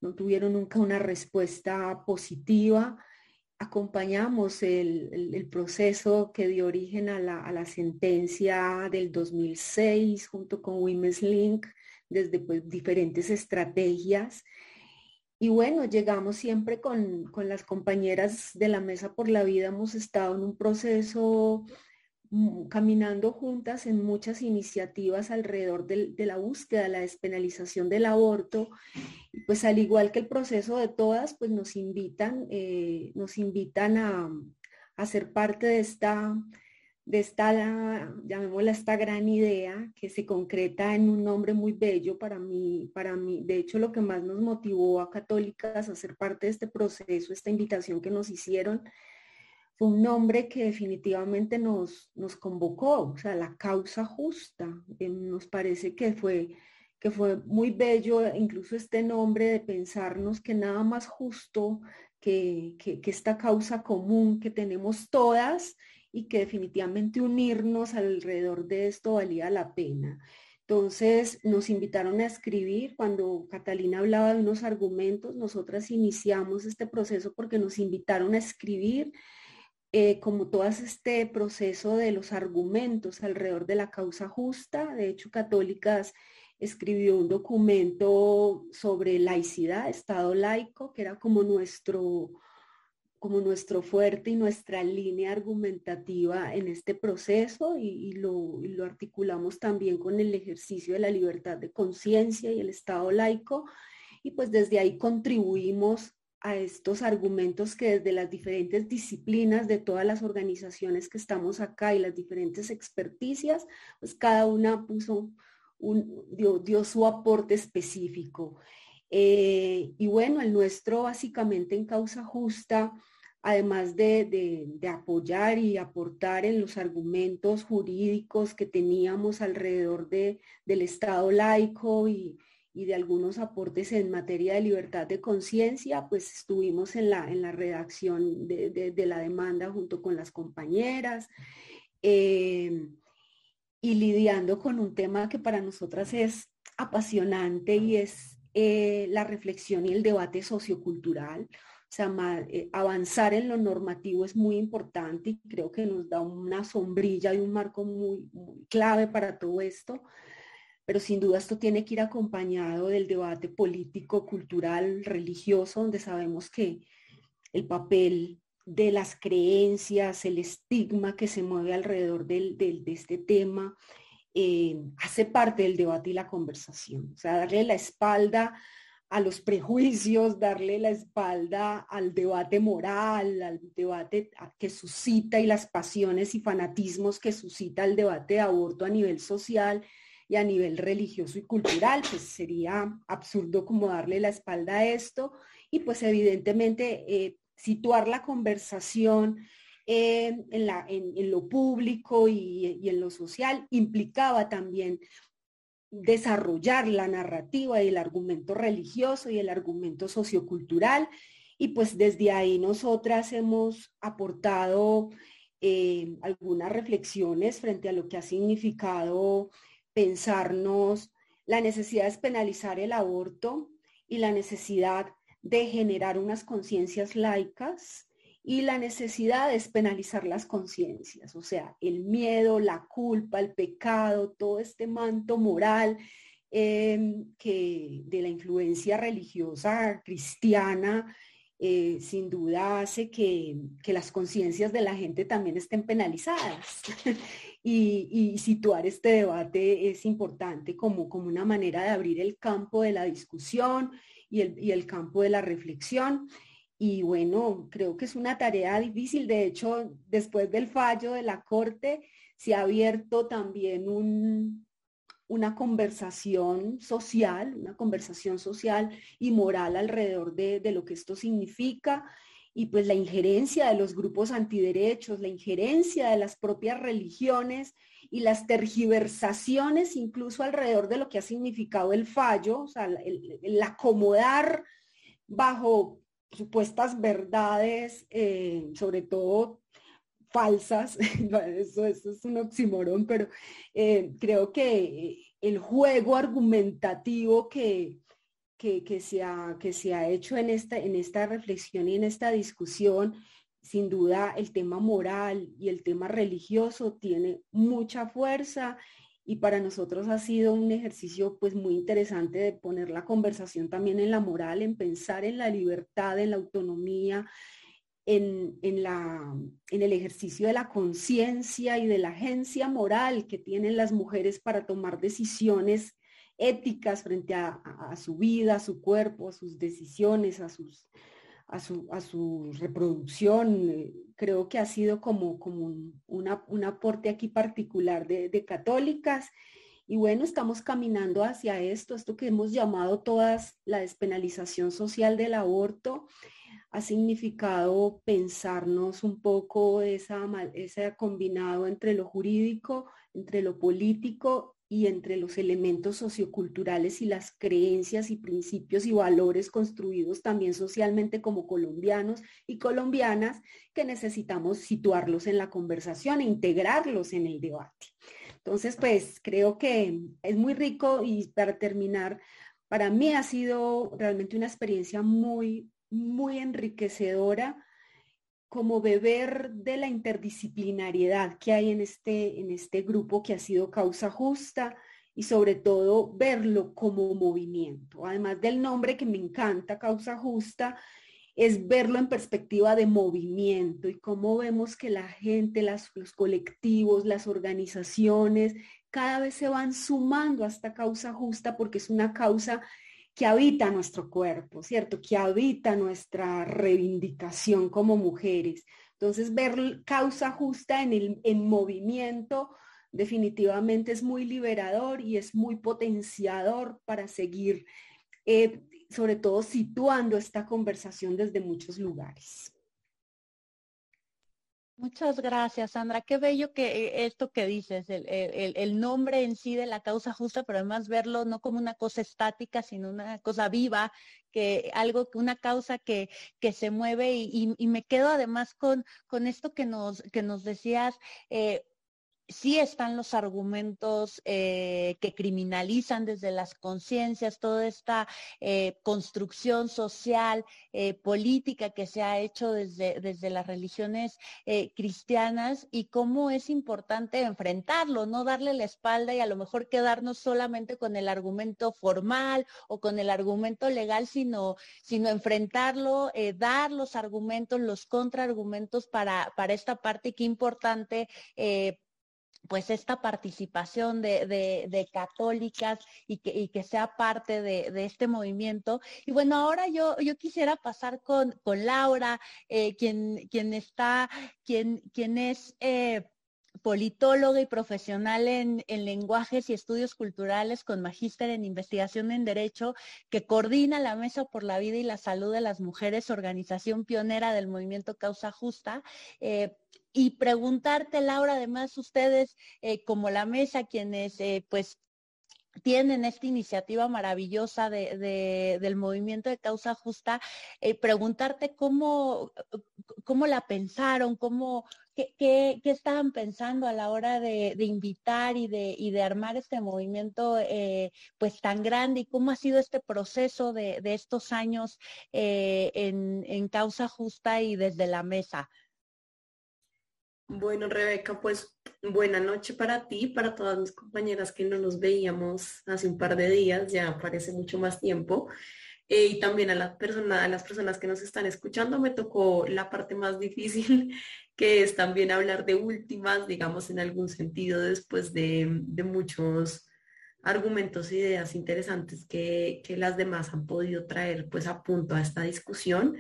no tuvieron nunca una respuesta positiva. Acompañamos el, proceso que dio origen a la, sentencia del 2006 junto con Women's Link desde pues, diferentes estrategias. Y bueno, llegamos siempre con, con, las compañeras de la Mesa por la Vida, hemos estado en un proceso Mm, caminando juntas en muchas iniciativas alrededor de, la búsqueda, la despenalización del aborto, pues al igual que el proceso de todas, pues nos invitan, eh, nos invitan a, a, ser parte de esta, de esta, llamémosla esta gran idea que se concreta en un nombre muy bello para mí, para mí. De hecho, lo que más nos motivó a católicas a ser parte de este proceso, esta invitación que nos hicieron, fue un nombre que definitivamente nos, nos convocó, o sea, la causa justa. Eh, nos parece que fue, que fue muy bello incluso este nombre de pensarnos que nada más justo que, que, esta causa común que tenemos todas y que definitivamente unirnos alrededor de esto valía la pena. Entonces nos invitaron a escribir, cuando Catalina hablaba de unos argumentos, nosotras iniciamos este proceso porque nos invitaron a escribir eh, como todo este proceso de los argumentos alrededor de la causa justa. De hecho, Católicas escribió un documento sobre laicidad, Estado laico, que era como nuestro, como nuestro fuerte y nuestra línea argumentativa en este proceso y, lo, lo articulamos también con el ejercicio de la libertad de conciencia y el Estado laico. Y pues desde ahí contribuimos a estos argumentos que desde las diferentes disciplinas de todas las organizaciones que estamos acá y las diferentes experticias, pues cada una puso un, dio, su aporte específico. Eh, y bueno, el nuestro básicamente en causa justa, además de, de, apoyar y aportar en los argumentos jurídicos que teníamos alrededor de, del Estado laico y, y de algunos aportes en materia de libertad de conciencia, pues estuvimos en la, en la redacción de, la demanda junto con las compañeras eh, y lidiando con un tema que para nosotras es apasionante y es eh, la reflexión y el debate sociocultural. O sea, eh, avanzar en lo normativo es muy importante y creo que nos da una sombrilla y un marco muy, clave para todo esto pero sin duda esto tiene que ir acompañado del debate político, cultural, religioso, donde sabemos que el papel de las creencias, el estigma que se mueve alrededor de este tema, eh, hace parte del debate y la conversación. O sea, darle la espalda a los prejuicios, darle la espalda al debate moral, al debate que suscita y las pasiones y fanatismos que suscita el debate de aborto a nivel social y a nivel religioso y cultural, pues sería absurdo como darle la espalda a esto y pues evidentemente eh, situar la conversación en, lo público y, y en lo social implicaba también desarrollar la narrativa y el argumento religioso y el argumento sociocultural. Y pues desde ahí nosotras hemos aportado eh, algunas reflexiones frente a lo que ha significado pensarnos la necesidad de penalizar el aborto y la necesidad de generar unas conciencias laicas y la necesidad de despenalizar las conciencias, o sea, el miedo, la culpa, el pecado, todo este manto moral em, que de la influencia religiosa cristiana eh, sin duda hace que, que las conciencias de la gente también estén penalizadas. y, situar este debate es importante como, como una manera de abrir el campo de la discusión y el, y el campo de la reflexión. Y bueno, creo que es una tarea difícil. De hecho, después del fallo de la Corte, se ha abierto también un, una conversación social, una conversación social y moral alrededor de, de, lo que esto significa y pues la injerencia de los grupos antiderechos, la injerencia de las propias religiones y las tergiversaciones incluso alrededor de lo que ha significado el fallo, o sea, el, acomodar bajo supuestas verdades, eh, sobre todo falsas, eso, eso, es un oxímoron, pero eh, creo que el juego argumentativo que, que, se, ha, que se ha hecho en esta, en esta reflexión y en esta discusión, sin duda el tema moral y el tema religioso tiene mucha fuerza y para nosotros ha sido un ejercicio pues muy interesante de poner la conversación también en la moral, en pensar en la libertad, en la autonomía, en, la, en el ejercicio de la conciencia y de la agencia moral que tienen las mujeres para tomar decisiones éticas frente a, su vida, a su cuerpo, a sus decisiones, a, sus, a, su, a su reproducción. Eh, creo que ha sido como, como un, un aporte aquí particular de, católicas. Y bueno, estamos caminando hacia esto, esto que hemos llamado todas la despenalización social del aborto ha significado pensarnos un poco esa, ese combinado entre lo jurídico, entre lo político y entre los elementos socioculturales y las creencias y principios y valores construidos también socialmente como colombianos y colombianas que necesitamos situarlos en la conversación e integrarlos en el debate. Entonces, pues creo que es muy rico y para terminar, para mí ha sido realmente una experiencia muy, muy enriquecedora como beber de la interdisciplinariedad que hay en este, en este grupo que ha sido causa justa y sobre todo verlo como movimiento. Además del nombre que me encanta, causa justa, es verlo en perspectiva de movimiento y cómo vemos que la gente, los colectivos, las organizaciones, cada vez se van sumando a esta causa justa porque es una causa que habita nuestro cuerpo, ¿cierto? Que habita nuestra reivindicación como mujeres. Entonces, ver causa justa en, el, en movimiento definitivamente es muy liberador y es muy potenciador para seguir, eh, sobre todo situando esta conversación desde muchos lugares. Muchas gracias, Sandra. Qué bello que eh, esto que dices, el, nombre en sí de la causa justa, pero además verlo no como una cosa estática, sino una cosa viva, que algo, una causa que, que se mueve y, me quedo además con, con esto que nos, que nos decías. Eh, sí están los argumentos eh, que criminalizan desde las conciencias toda esta eh, construcción social, eh, política que se ha hecho desde, desde las religiones cristianas y cómo es importante enfrentarlo, no darle la espalda y a lo mejor quedarnos solamente con el argumento formal o con el argumento legal, sino, sino enfrentarlo, dar los argumentos, los contraargumentos para, para esta parte, qué importante pues esta participación de, católicas y que, sea parte de, este movimiento. Y bueno, ahora yo, yo quisiera pasar con, Laura, eh, quien, quien está, quien, quien es eh, politóloga y profesional en, lenguajes y estudios culturales con magíster en investigación en derecho, que coordina la Mesa por la Vida y la Salud de las Mujeres, organización pionera del movimiento Causa Justa. Eh, y preguntarte, Laura, además ustedes eh, como la mesa, quienes eh, pues tienen esta iniciativa maravillosa del movimiento de causa justa, eh, preguntarte cómo, cómo la pensaron, cómo, qué, estaban pensando a la hora de, invitar y de, de, armar este movimiento pues tan grande y cómo ha sido este proceso de, estos años en, en causa justa y desde la mesa. Bueno, Rebeca, pues buena noche para ti, para todas mis compañeras que no nos veíamos hace un par de días, ya parece mucho más tiempo. Eh, y también a, la persona, a las personas que nos están escuchando, me tocó la parte más difícil, que es también hablar de últimas, digamos, en algún sentido, después de, muchos argumentos, ideas interesantes que, que las demás han podido traer pues a punto a esta discusión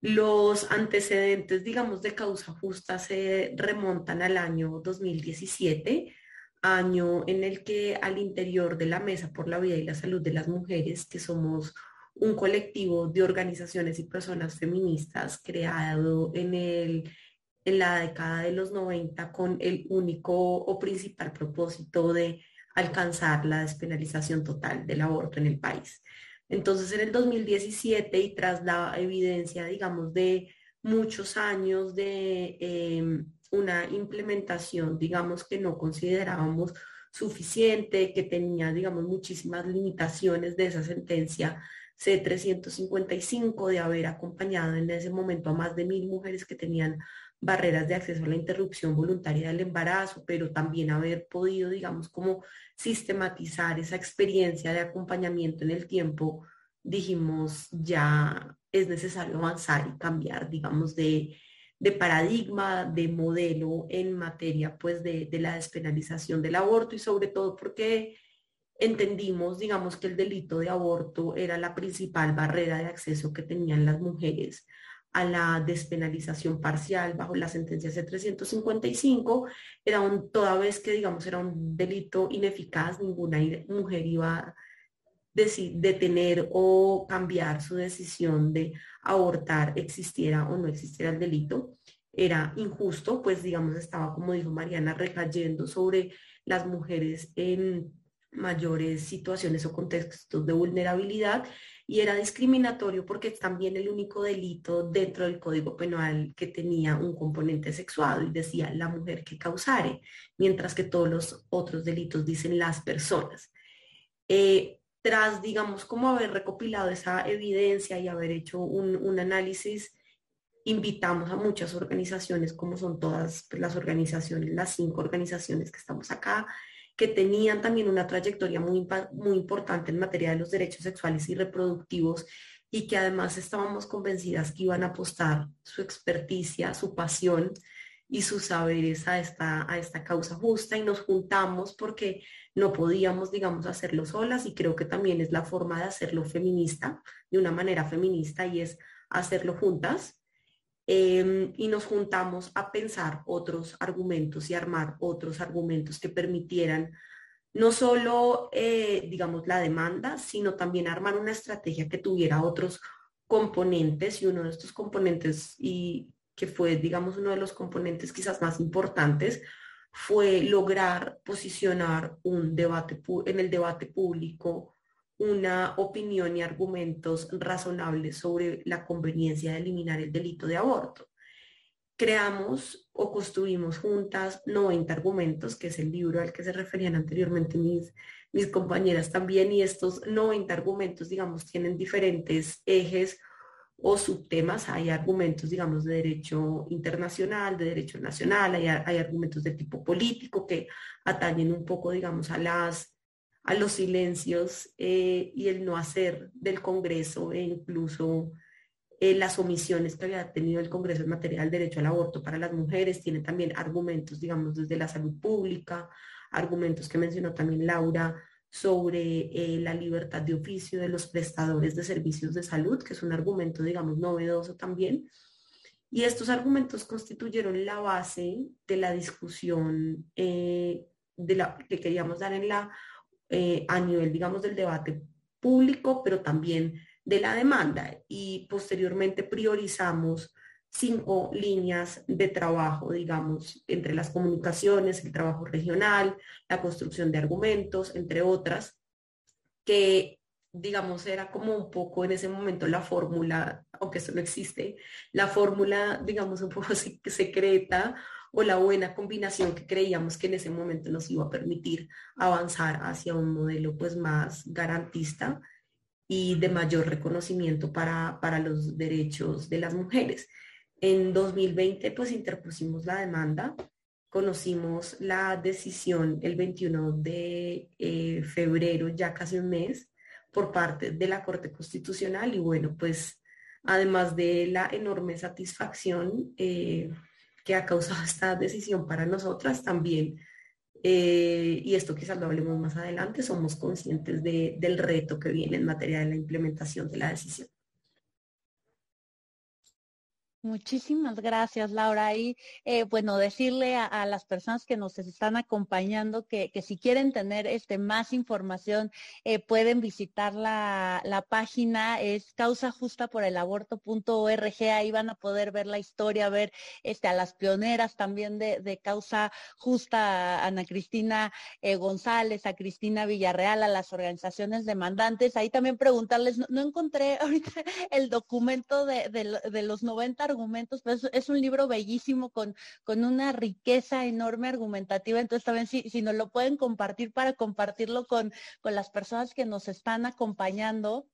los antecedentes, digamos, de causa justa se remontan al año 2017, año en el que al interior de la Mesa por la Vida y la Salud de las Mujeres, que somos un colectivo de organizaciones y personas feministas creado en, el, en la década de los 90 con el único o principal propósito de alcanzar la despenalización total del aborto en el país. Entonces, en el 2017 y tras la evidencia, digamos, de muchos años de em, una implementación, digamos, que no considerábamos suficiente, que tenía, digamos, muchísimas limitaciones de esa sentencia C-355 de haber acompañado en ese momento a más de mil mujeres que tenían barreras de acceso a la interrupción voluntaria del embarazo, pero también haber podido, digamos, como sistematizar esa experiencia de acompañamiento en el tiempo, dijimos, ya es necesario avanzar y cambiar, digamos, de, de paradigma, de modelo en materia, pues, de, de la despenalización del aborto y sobre todo porque entendimos, digamos, que el delito de aborto era la principal barrera de acceso que tenían las mujeres a la despenalización parcial bajo la sentencia C-355, era un, toda vez que, digamos, era un delito ineficaz, ninguna mujer iba a detener o cambiar su decisión de abortar, existiera o no existiera el delito. Era injusto, pues, digamos, estaba, como dijo Mariana, recayendo sobre las mujeres en mayores situaciones o contextos de vulnerabilidad y era discriminatorio porque también el único delito dentro del Código Penal que tenía un componente sexuado y decía la mujer que causare, mientras que todos los otros delitos dicen las personas. Eh, tras, digamos, como haber recopilado esa evidencia y haber hecho un, un análisis, invitamos a muchas organizaciones, como son todas pues, las organizaciones, las cinco organizaciones que estamos acá, que tenían también una trayectoria muy, muy importante en materia de los derechos sexuales y reproductivos y que además estábamos convencidas que iban a apostar su experticia, su pasión y sus saberes a esta, a esta causa justa. Y nos juntamos porque no podíamos, digamos, hacerlo solas y creo que también es la forma de hacerlo feminista, de una manera feminista y es hacerlo juntas Em, y nos juntamos a pensar otros argumentos y armar otros argumentos que permitieran no solo, eh, digamos, la demanda, sino también armar una estrategia que tuviera otros componentes y uno de estos componentes y que fue, digamos, uno de los componentes quizás más importantes fue lograr posicionar un debate en el debate público una opinión y argumentos razonables sobre la conveniencia de eliminar el delito de aborto. Creamos o construimos juntas 90 argumentos, que es el libro al que se referían anteriormente mis, mis compañeras también, y estos 90 argumentos, digamos, tienen diferentes ejes o subtemas. Hay argumentos, digamos, de derecho internacional, de derecho nacional, hay, hay argumentos de tipo político que atañen un poco, digamos, a las a los silencios eh, y el no hacer del Congreso e incluso eh, las omisiones que había tenido el Congreso en materia del derecho al aborto para las mujeres. Tiene también argumentos, digamos, desde la salud pública, argumentos que mencionó también Laura sobre eh, la libertad de oficio de los prestadores de servicios de salud, que es un argumento, digamos, novedoso también. Y estos argumentos constituyeron la base de la discusión que queríamos dar en la eh, a nivel, digamos, del debate público, pero también de la demanda. Y posteriormente priorizamos cinco líneas de trabajo, digamos, entre las comunicaciones, el trabajo regional, la construcción de argumentos, entre otras, que, digamos, era como un poco en ese momento la fórmula, aunque eso no existe, la fórmula, digamos, un poco secreta o la buena combinación que creíamos que en ese momento nos iba a permitir avanzar hacia un modelo pues más garantista y de mayor reconocimiento para, para los derechos de las mujeres. En 2020 pues interpusimos la demanda, conocimos la decisión el 21 de eh, febrero, ya casi un mes, por parte de la Corte Constitucional y bueno, pues además de la enorme satisfacción, eh, que ha causado esta decisión para nosotras también. Eh, y esto quizás lo hablemos más adelante, somos conscientes del reto que viene en materia de la implementación de la decisión. Muchísimas gracias, Laura. Y eh, bueno, decirle a, las personas que nos están acompañando que, si quieren tener este, más información, eh, pueden visitar la, página, es causajustaporelaborto.org. Ahí van a poder ver la historia, ver este, a las pioneras también de, Causa Justa, Ana Cristina eh, González, a Cristina Villarreal, a las organizaciones demandantes. Ahí también preguntarles, no, encontré ahorita el documento de, de los 90 argumentos, pero es, un libro bellísimo con, con una riqueza enorme argumentativa. Entonces también si, si nos lo pueden compartir para compartirlo con, con las personas que nos están acompañando.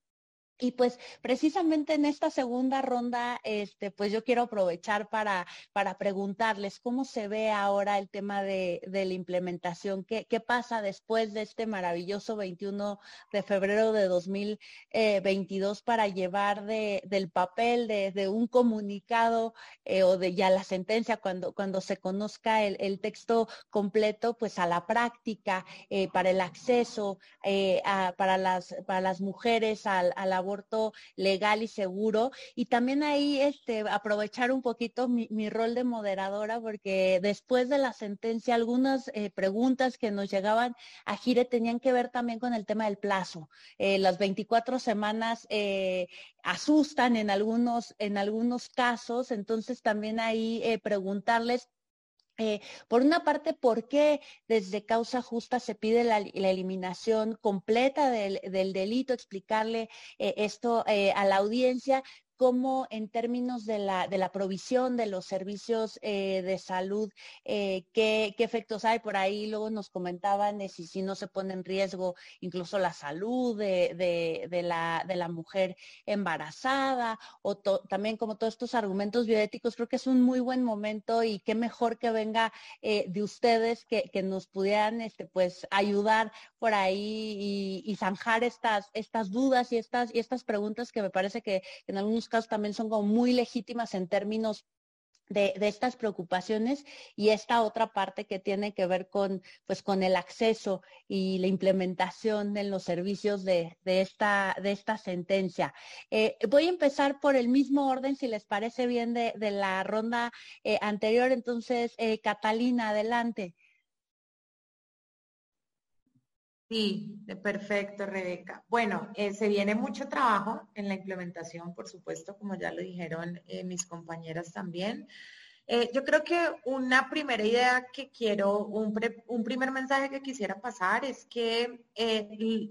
Y pues precisamente en esta segunda ronda, este, pues yo quiero aprovechar para, para preguntarles cómo se ve ahora el tema de, la implementación, ¿Qué, qué pasa después de este maravilloso 21 de febrero de 2022 para llevar de, del papel de, un comunicado eh, o de ya la sentencia cuando, cuando se conozca el, texto completo, pues a la práctica, eh, para el acceso, eh, para, las, para las mujeres a, a la aborto legal y seguro. Y también ahí este, aprovechar un poquito mi, rol de moderadora, porque después de la sentencia, algunas eh, preguntas que nos llegaban a Gire tenían que ver también con el tema del plazo. Eh, las 24 semanas eh, asustan en algunos, en algunos casos, entonces también ahí preguntarles eh, por una parte, ¿por qué desde causa justa se pide la, eliminación completa del, delito? Explicarle eh, esto eh, a la audiencia, cómo en términos de la, de la provisión de los servicios eh, de salud, eh, qué, efectos hay por ahí. Luego nos comentaban si, si no se pone en riesgo incluso la salud de, la, de la, mujer embarazada o también como todos estos argumentos bioéticos. Creo que es un muy buen momento y qué mejor que venga eh, de ustedes que, nos pudieran este, pues, ayudar por ahí y, zanjar estas, estas dudas y estas, y estas preguntas que me parece que en algunos también son como muy legítimas en términos de, estas preocupaciones y esta otra parte que tiene que ver con, pues, con el acceso y la implementación en los servicios de, esta, de esta sentencia. Eh, voy a empezar por el mismo orden, si les parece bien, de, la ronda eh, anterior. Entonces, eh, Catalina, adelante. Sí, perfecto, Rebeca. Bueno, eh, se viene mucho trabajo en la implementación, por supuesto, como ya lo dijeron eh, mis compañeras también. Eh, yo creo que una primera idea que quiero, un, un, primer mensaje que quisiera pasar es que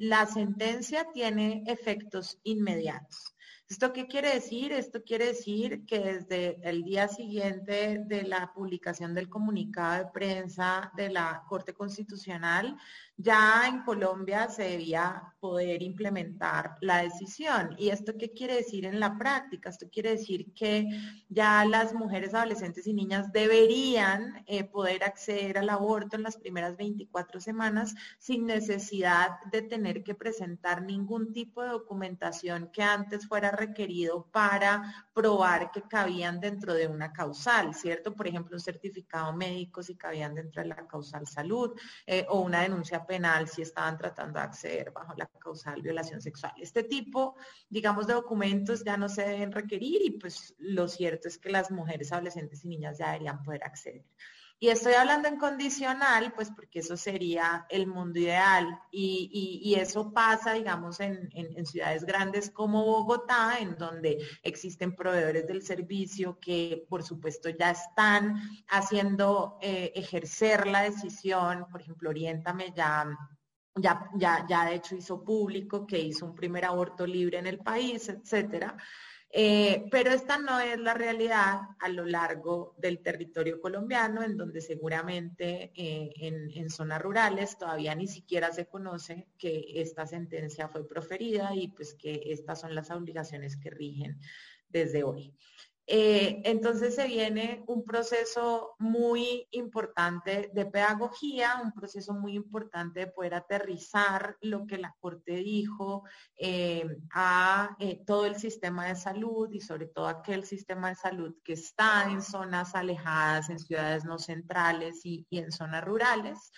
la sentencia tiene efectos inmediatos. ¿Esto qué quiere decir? Esto quiere decir que desde el día siguiente de la publicación del comunicado de prensa de la Corte Constitucional, ya en Colombia se debía poder implementar la decisión. ¿Y esto qué quiere decir en la práctica? Esto quiere decir que ya las mujeres, adolescentes y niñas deberían eh, poder acceder al aborto en las primeras 24 semanas sin necesidad de tener que presentar ningún tipo de documentación que antes fuera requerido para probar que cabían dentro de una causal, ¿cierto? Por ejemplo, un certificado médico si cabían dentro de la causal salud eh, o una denuncia penal si estaban tratando de acceder bajo la causal violación sexual. Este tipo, digamos, de documentos ya no se deben requerir y pues lo cierto es que las mujeres, adolescentes y niñas ya deberían poder acceder. Y estoy hablando en condicional, pues porque eso sería el mundo ideal. Y, eso pasa, digamos, en, ciudades grandes como Bogotá, en donde existen proveedores del servicio que, por supuesto, ya están haciendo eh, ejercer la decisión. Por ejemplo, Oriéntame ya ya, ya, ya de hecho hizo público que hizo un primer aborto libre en el país, etcétera. Eh, pero esta no es la realidad a lo largo del territorio colombiano, en donde seguramente eh, en, zonas rurales todavía ni siquiera se conoce que esta sentencia fue proferida y pues que estas son las obligaciones que rigen desde hoy. Eh, entonces se viene un proceso muy importante de pedagogía, un proceso muy importante de poder aterrizar lo que la Corte dijo eh, a eh, todo el sistema de salud y sobre todo aquel sistema de salud que está en zonas alejadas, en ciudades no centrales y en zonas rurales.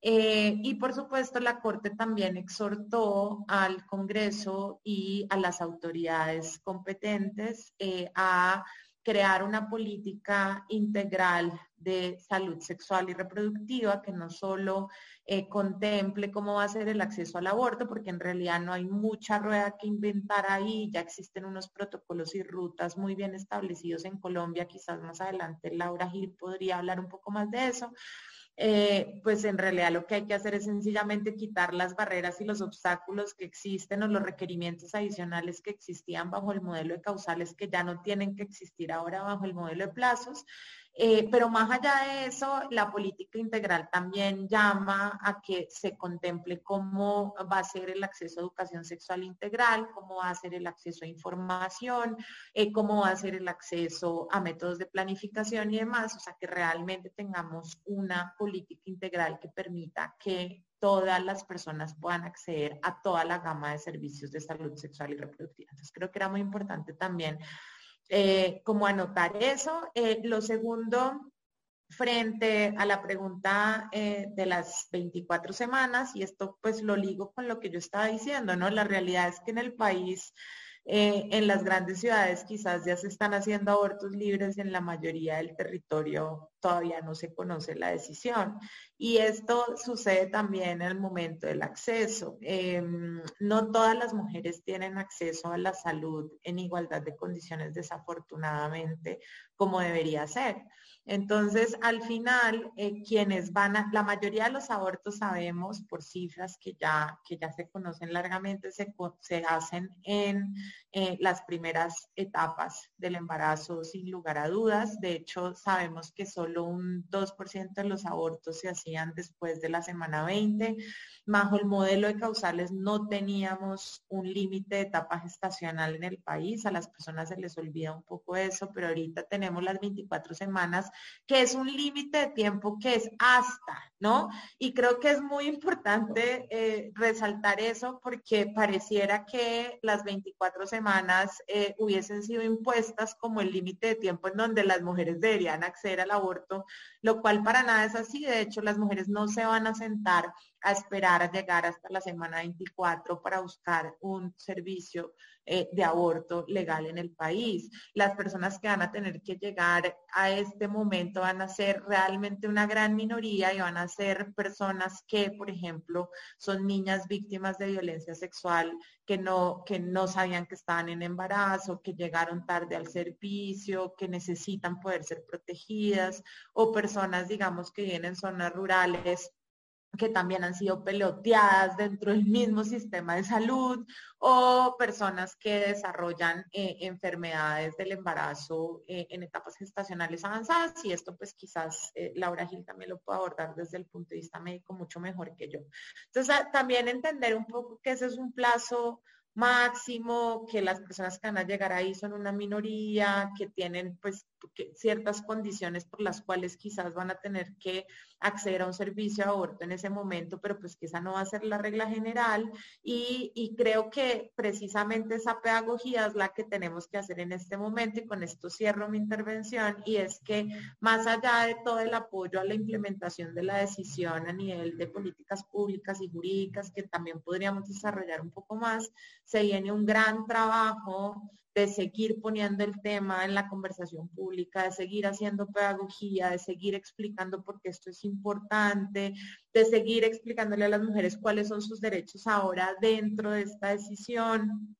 Eh, y por supuesto, la Corte también exhortó al Congreso y a las autoridades competentes eh, a crear una política integral de salud sexual y reproductiva que no solo eh, contemple cómo va a ser el acceso al aborto, porque en realidad no hay mucha rueda que inventar ahí, ya existen unos protocolos y rutas muy bien establecidos en Colombia, quizás más adelante Laura Gil podría hablar un poco más de eso, eh, pues en realidad lo que hay que hacer es sencillamente quitar las barreras y los obstáculos que existen o los requerimientos adicionales que existían bajo el modelo de causales que ya no tienen que existir ahora bajo el modelo de plazos. Eh, pero más allá de eso, la política integral también llama a que se contemple cómo va a ser el acceso a educación sexual integral, cómo va a ser el acceso a información, eh, cómo va a ser el acceso a métodos de planificación y demás, o sea, que realmente tengamos una política integral que permita que todas las personas puedan acceder a toda la gama de servicios de salud sexual y reproductiva. Entonces, creo que era muy importante también eh, como anotar eso. Eh, lo segundo, frente a la pregunta eh, de las 24 semanas, y esto pues lo ligo con lo que yo estaba diciendo, ¿no? La realidad es que en el país eh, en las grandes ciudades quizás ya se están haciendo abortos libres en la mayoría del territorio todavía no se conoce la decisión. Y esto sucede también en el momento del acceso. Em, no todas las mujeres tienen acceso a la salud en igualdad de condiciones, desafortunadamente, como debería ser. Entonces, al final, eh, quienes van a, la mayoría de los abortos sabemos por cifras que ya, que ya se conocen largamente, se, se hacen en eh, las primeras etapas del embarazo sin lugar a dudas. De hecho, sabemos que solo un 2% de los abortos se hacían después de la semana 20. Bajo el modelo de causales no teníamos un límite de etapa gestacional en el país. A las personas se les olvida un poco eso, pero ahorita tenemos las 24 semanas que es un límite de tiempo que es hasta, ¿no? Y creo que es muy importante eh, resaltar eso porque pareciera que las 24 semanas eh, hubiesen sido impuestas como el límite de tiempo en donde las mujeres deberían acceder al aborto, lo cual para nada es así. De hecho, las mujeres no se van a sentar a esperar a llegar hasta la semana 24 para buscar un servicio eh, de aborto legal en el país. Las personas que van a tener que llegar a este momento van a ser realmente una gran minoría y van a ser personas que, por ejemplo, son niñas víctimas de violencia sexual que no, que no sabían que estaban en embarazo, que llegaron tarde al servicio, que necesitan poder ser protegidas, o personas, digamos, que vienen en zonas rurales que también han sido peloteadas dentro del mismo sistema de salud o personas que desarrollan eh, enfermedades del embarazo eh, en etapas gestacionales avanzadas y esto pues quizás eh, Laura Gil también lo puede abordar desde el punto de vista médico mucho mejor que yo. Entonces también entender un poco que ese es un plazo máximo, que las personas que van a llegar ahí son una minoría, que tienen pues ciertas condiciones por las cuales quizás van a tener que acceder a un servicio de aborto en ese momento, pero pues que esa no va a ser la regla general. Y, y creo que precisamente esa pedagogía es la que tenemos que hacer en este momento y con esto cierro mi intervención y es que más allá de todo el apoyo a la implementación de la decisión a nivel de políticas públicas y jurídicas que también podríamos desarrollar un poco más, se viene un gran trabajo de seguir poniendo el tema en la conversación pública, de seguir haciendo pedagogía, de seguir explicando por qué esto es importante, de seguir explicándole a las mujeres cuáles son sus derechos ahora dentro de esta decisión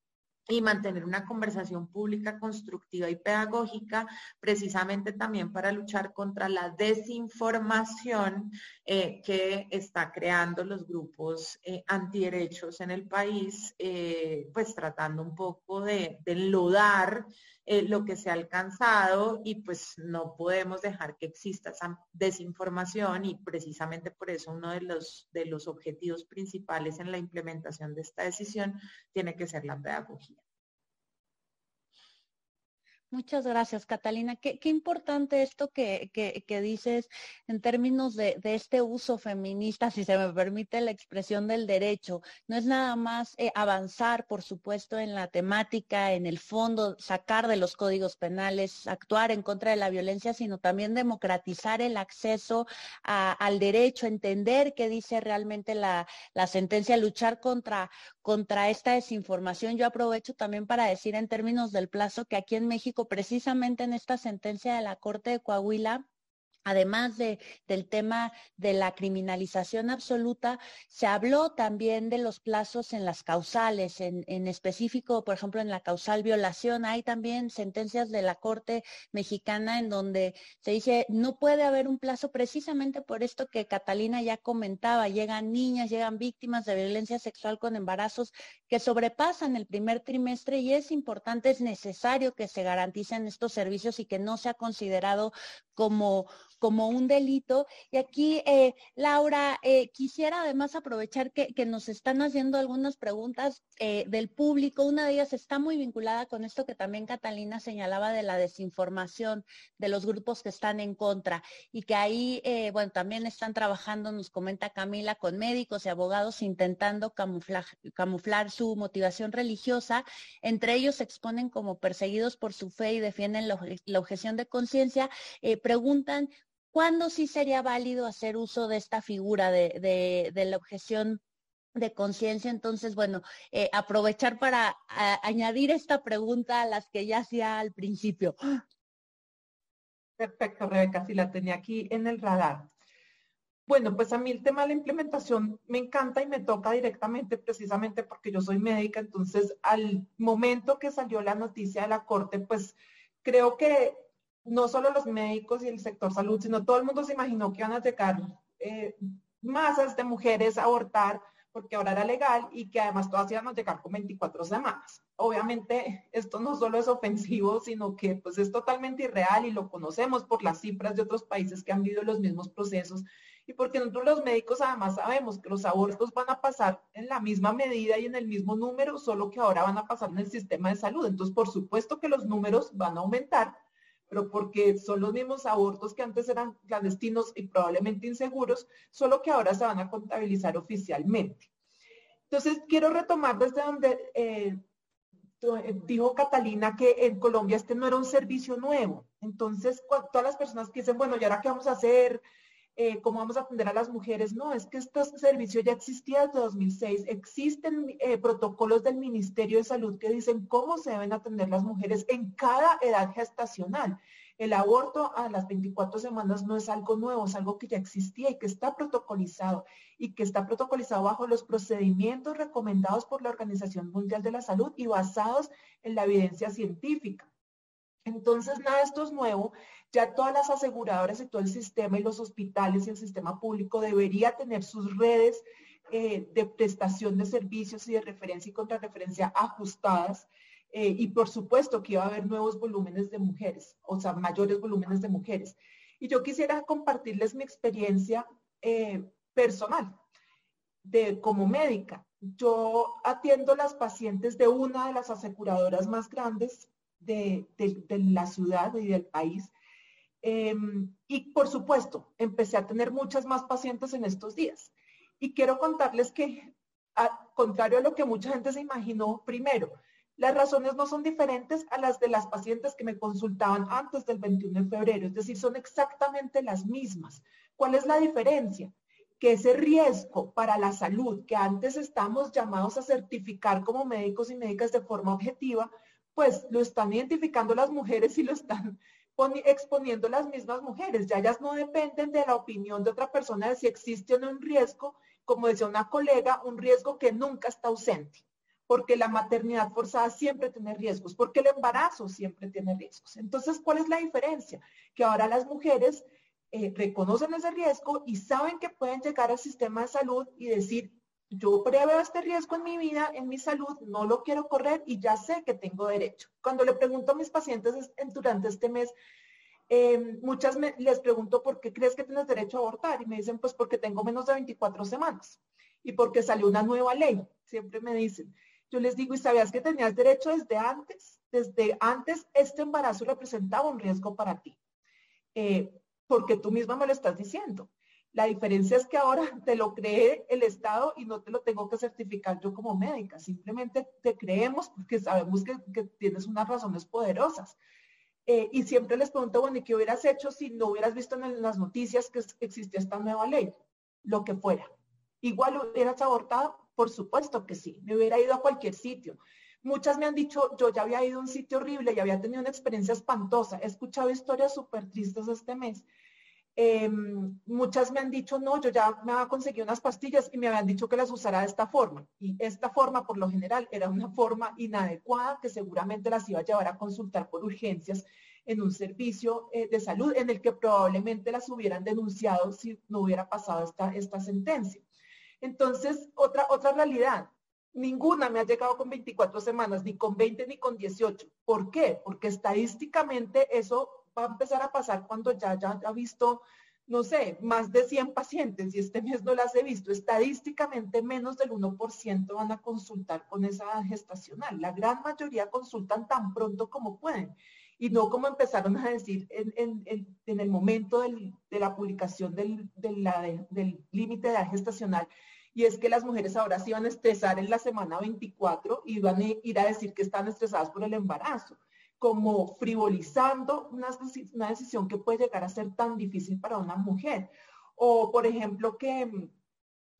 y mantener una conversación pública constructiva y pedagógica, precisamente también para luchar contra la desinformación eh, que está creando los grupos eh, antiderechos en el país, eh, pues tratando un poco de, de enlodar lo que se ha alcanzado y pues no podemos dejar que exista esa desinformación y precisamente por eso uno de los, de los objetivos principales en la implementación de esta decisión tiene que ser la pedagogía. Muchas gracias, Catalina. Qué, importante esto que, dices en términos de, este uso feminista, si se me permite la expresión del derecho. No es nada más eh, avanzar, por supuesto, en la temática, en el fondo, sacar de los códigos penales, actuar en contra de la violencia, sino también democratizar el acceso al derecho, entender qué dice realmente la, la sentencia, luchar contra, contra esta desinformación. Yo aprovecho también para decir en términos del plazo que aquí en México, precisamente en esta sentencia de la Corte de Coahuila, además de, del tema de la criminalización absoluta, se habló también de los plazos en las causales, en, en, específico, por ejemplo, en la causal violación. Hay también sentencias de la Corte mexicana en donde se dice no puede haber un plazo precisamente por esto que Catalina ya comentaba. Llegan niñas, llegan víctimas de violencia sexual con embarazos que sobrepasan el primer trimestre y es importante, es necesario que se garanticen estos servicios y que no sea considerado como como un delito. Y aquí, eh, Laura, eh, quisiera además aprovechar que, nos están haciendo algunas preguntas eh, del público. Una de ellas está muy vinculada con esto que también Catalina señalaba de la desinformación de los grupos que están en contra y que ahí, bueno, también están trabajando, nos comenta Camila, con médicos y abogados intentando camuflar, camuflar su motivación religiosa. Entre ellos se exponen como perseguidos por su fe y defienden la objeción de conciencia. preguntan ¿Cuándo sí sería válido hacer uso de esta figura de, la objeción de conciencia? Entonces, bueno, eh, aprovechar para añadir esta pregunta a las que ya hacía al principio. Perfecto, Rebeca, si la tenía aquí en el radar. Bueno, pues a mí el tema de la implementación me encanta y me toca directamente precisamente porque yo soy médica, entonces al momento que salió la noticia de la corte, pues creo que no solo los médicos y el sector salud, sino todo el mundo se imaginó que iban a llegar eh, masas de mujeres a abortar porque ahora era legal y que además todas iban a llegar con 24 semanas. Obviamente esto no solo es ofensivo, sino que pues es totalmente irreal y lo conocemos por las cifras de otros países que han vivido los mismos procesos y porque nosotros los médicos además sabemos que los abortos van a pasar en la misma medida y en el mismo número, solo que ahora van a pasar en el sistema de salud. Entonces, por supuesto que los números van a aumentar pero porque son los mismos abortos que antes eran clandestinos y probablemente inseguros, solo que ahora se van a contabilizar oficialmente. Entonces, quiero retomar desde donde eh, eh, dijo Catalina que en Colombia este no era un servicio nuevo. Entonces, todas las personas que dicen, bueno, ¿y ahora qué vamos a hacer? Eh, cómo vamos a atender a las mujeres. No, es que este servicio ya existía desde 2006. Existen eh, protocolos del Ministerio de Salud que dicen cómo se deben atender las mujeres en cada edad gestacional. El aborto a las 24 semanas no es algo nuevo, es algo que ya existía y que está protocolizado y que está protocolizado bajo los procedimientos recomendados por la Organización Mundial de la Salud y basados en la evidencia científica. Entonces, nada, esto es nuevo. Ya todas las aseguradoras y todo el sistema y los hospitales y el sistema público debería tener sus redes eh, de prestación de servicios y de referencia y contrarreferencia ajustadas. Eh, y por supuesto que iba a haber nuevos volúmenes de mujeres, o sea, mayores volúmenes de mujeres. Y yo quisiera compartirles mi experiencia eh, personal de, como médica. Yo atiendo las pacientes de una de las aseguradoras más grandes de, la ciudad y del país Em, y por supuesto, empecé a tener muchas más pacientes en estos días. Y quiero contarles que, contrario a lo que mucha gente se imaginó, primero, las razones no son diferentes a las de las pacientes que me consultaban antes del 21 de febrero, es decir, son exactamente las mismas. ¿Cuál es la diferencia? Que ese riesgo para la salud que antes estamos llamados a certificar como médicos y médicas de forma objetiva, pues lo están identificando las mujeres y lo están exponiendo las mismas mujeres. Ya ellas no dependen de la opinión de otra persona de si existe o no un riesgo, como decía una colega, un riesgo que nunca está ausente, porque la maternidad forzada siempre tiene riesgos, porque el embarazo siempre tiene riesgos. Entonces, ¿cuál es la diferencia? Que ahora las mujeres eh, reconocen ese riesgo y saben que pueden llegar al sistema de salud y decir, yo preveo este riesgo en mi vida, en mi salud, no lo quiero correr y ya sé que tengo derecho. Cuando le pregunto a mis pacientes durante este mes, em, muchas les pregunto por qué crees que tienes derecho a abortar y me dicen pues porque tengo menos de 24 semanas y porque salió una nueva ley, siempre me dicen. Yo les digo, ¿y sabías que tenías derecho desde antes? Desde antes este embarazo representaba un riesgo para ti, eh, porque tú misma me lo estás diciendo. La diferencia es que ahora te lo cree el Estado y no te lo tengo que certificar yo como médica. Simplemente te creemos porque sabemos que, tienes unas razones poderosas. Eh, y siempre les pregunto, bueno, ¿y qué hubieras hecho si no hubieras visto en las noticias que existía esta nueva ley? Lo que fuera. Igual hubieras abortado, por supuesto que sí. Me hubiera ido a cualquier sitio. Muchas me han dicho, yo ya había ido a un sitio horrible y había tenido una experiencia espantosa. He escuchado historias súper tristes este mes Em, muchas me han dicho, no, yo ya me había conseguido unas pastillas y me habían dicho que las usara de esta forma. Y esta forma, por lo general, era una forma inadecuada que seguramente las iba a llevar a consultar por urgencias en un servicio eh, de salud en el que probablemente las hubieran denunciado si no hubiera pasado esta, esta sentencia. Entonces, otra, otra realidad, ninguna me ha llegado con 24 semanas, ni con 20 ni con 18. ¿Por qué? Porque estadísticamente eso va a empezar a pasar cuando ya, ya visto, no sé, más de 100 pacientes y este mes no las he visto. Estadísticamente menos del 1% van a consultar con esa gestacional. La gran mayoría consultan tan pronto como pueden y no como empezaron a decir en, el momento de la publicación del límite de edad gestacional, y es que las mujeres ahora se iban a estresar en la semana 24 y van a ir a decir que están estresadas por el embarazo como frivolizando una, decisión que puede llegar a ser tan difícil para una mujer. O, por ejemplo, que,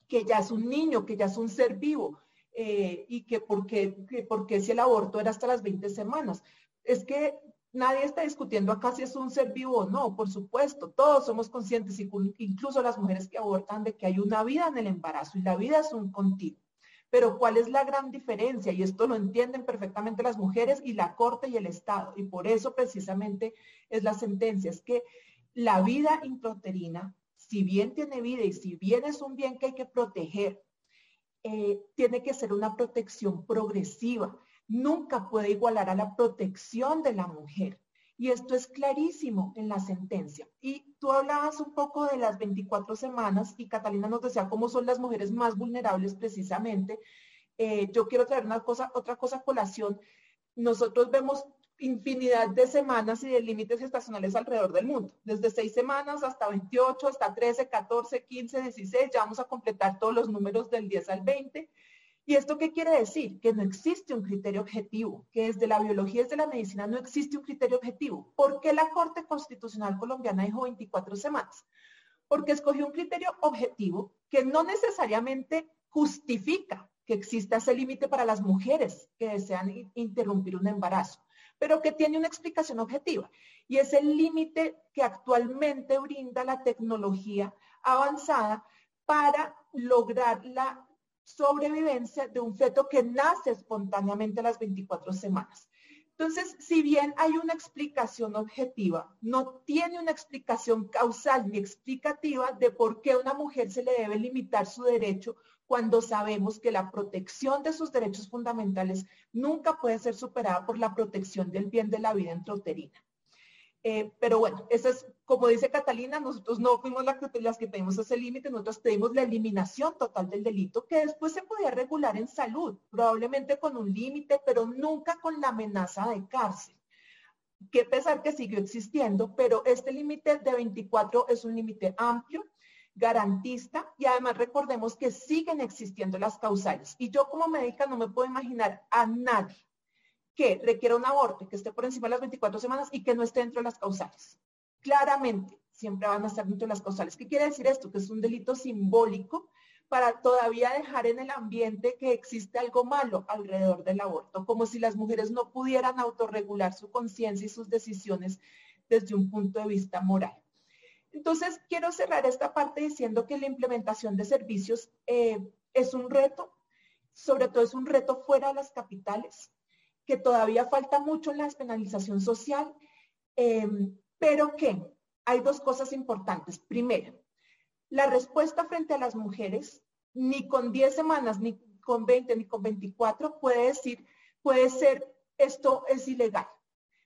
que ya es un niño, que ya es un ser vivo, eh, y que por qué si el aborto era hasta las 20 semanas. Es que nadie está discutiendo acá si es un ser vivo o no, por supuesto, todos somos conscientes, incluso las mujeres que abortan, de que hay una vida en el embarazo y la vida es un continuo. Pero ¿cuál es la gran diferencia? Y esto lo entienden perfectamente las mujeres y la Corte y el Estado. Y por eso precisamente es la sentencia, es que la vida intrauterina, si bien tiene vida y si bien es un bien que hay que proteger, eh, tiene que ser una protección progresiva. Nunca puede igualar a la protección de la mujer. Y esto es clarísimo en la sentencia. Y tú hablabas un poco de las 24 semanas y Catalina nos decía cómo son las mujeres más vulnerables precisamente. Eh, yo quiero traer una cosa, otra cosa a colación. Nosotros vemos infinidad de semanas y de límites estacionales alrededor del mundo, desde seis semanas hasta 28, hasta 13, 14, 15, 16, ya vamos a completar todos los números del 10 al 20. ¿Y esto qué quiere decir? Que no existe un criterio objetivo, que desde la biología, desde la medicina no existe un criterio objetivo. ¿Por qué la Corte Constitucional Colombiana dijo 24 semanas? Porque escogió un criterio objetivo que no necesariamente justifica que exista ese límite para las mujeres que desean interrumpir un embarazo, pero que tiene una explicación objetiva. Y es el límite que actualmente brinda la tecnología avanzada para lograr la sobrevivencia de un feto que nace espontáneamente a las 24 semanas. Entonces, si bien hay una explicación objetiva, no tiene una explicación causal ni explicativa de por qué a una mujer se le debe limitar su derecho cuando sabemos que la protección de sus derechos fundamentales nunca puede ser superada por la protección del bien de la vida intrauterina. Eh, pero bueno, eso es, como dice Catalina, nosotros no fuimos las que, pedimos ese límite, nosotros pedimos la eliminación total del delito, que después se podía regular en salud, probablemente con un límite, pero nunca con la amenaza de cárcel. Que pesar que siguió existiendo, pero este límite de 24 es un límite amplio, garantista y además recordemos que siguen existiendo las causales. Y yo como médica no me puedo imaginar a nadie que requiera un aborto, que esté por encima de las 24 semanas y que no esté dentro de las causales. Claramente, siempre van a estar dentro de las causales. ¿Qué quiere decir esto? Que es un delito simbólico para todavía dejar en el ambiente que existe algo malo alrededor del aborto, como si las mujeres no pudieran autorregular su conciencia y sus decisiones desde un punto de vista moral. Entonces, quiero cerrar esta parte diciendo que la implementación de servicios eh, es un reto, sobre todo es un reto fuera de las capitales, que todavía falta mucho en la despenalización social, em, pero que hay dos cosas importantes. Primero, la respuesta frente a las mujeres, ni con 10 semanas, ni con 20, ni con 24, puede decir, puede ser, esto es ilegal.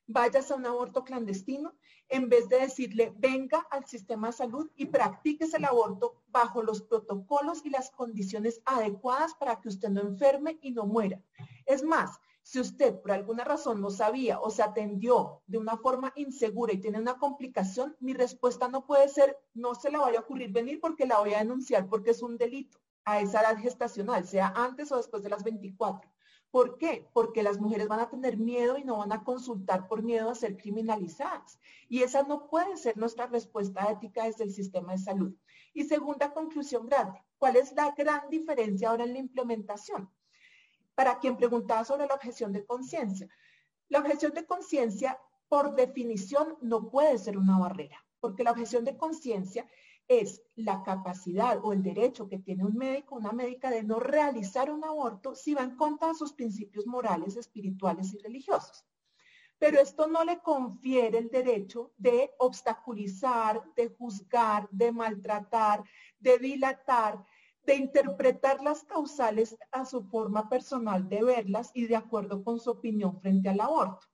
Vayas a un aborto clandestino, en vez de decirle, venga al sistema de salud y practiques el aborto bajo los protocolos y las condiciones adecuadas para que usted no enferme y no muera. Es más, si usted por alguna razón no sabía o se atendió de una forma insegura y tiene una complicación, mi respuesta no puede ser, no se le vaya a ocurrir venir porque la voy a denunciar porque es un delito a esa edad gestacional, sea antes o después de las 24. ¿Por qué? Porque las mujeres van a tener miedo y no van a consultar por miedo a ser criminalizadas. Y esa no puede ser nuestra respuesta ética desde el sistema de salud. Y segunda conclusión grande, ¿cuál es la gran diferencia ahora en la implementación? Para quien preguntaba sobre la objeción de conciencia. La objeción de conciencia, por definición, no puede ser una barrera. porque la objeción de conciencia es la capacidad o el derecho que tiene un médico una médica de no realizar un aborto si va en contra de sus principios morales, espirituales y religiosos. Pero esto no le confiere el derecho de obstaculizar, de juzgar, de maltratar, de dilatar, de interpretar las causales a su forma personal de verlas y de acuerdo con su opinión frente al aborto.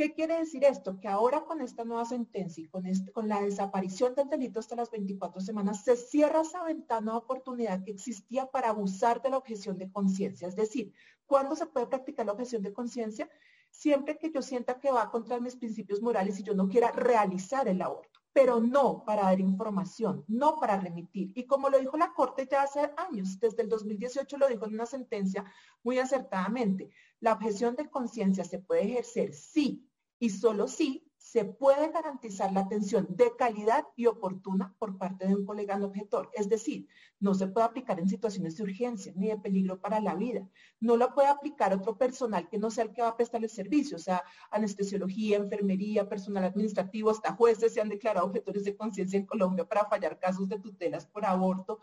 ¿Qué quiere decir esto? Que ahora con esta nueva sentencia y con, con la desaparición del delito hasta las 24 semanas, se cierra esa ventana de oportunidad que existía para abusar de la objeción de conciencia. Es decir, ¿cuándo se puede practicar la objeción de conciencia? Siempre que yo sienta que va contra mis principios morales y yo no quiera realizar el aborto, pero no para dar información, no para remitir. Y como lo dijo la Corte ya hace años, desde el 2018 lo dijo en una sentencia muy acertadamente, la objeción de conciencia se puede ejercer sí y solo si se puede garantizar la atención de calidad y oportuna por parte de un colega no objetor. Es decir, no se puede aplicar en situaciones de urgencia ni de peligro para la vida. No lo puede aplicar otro personal que no sea el que va a prestar el servicio, o sea, anestesiología, enfermería, personal administrativo, hasta jueces se han declarado objetores de conciencia en Colombia para fallar casos de tutelas por aborto.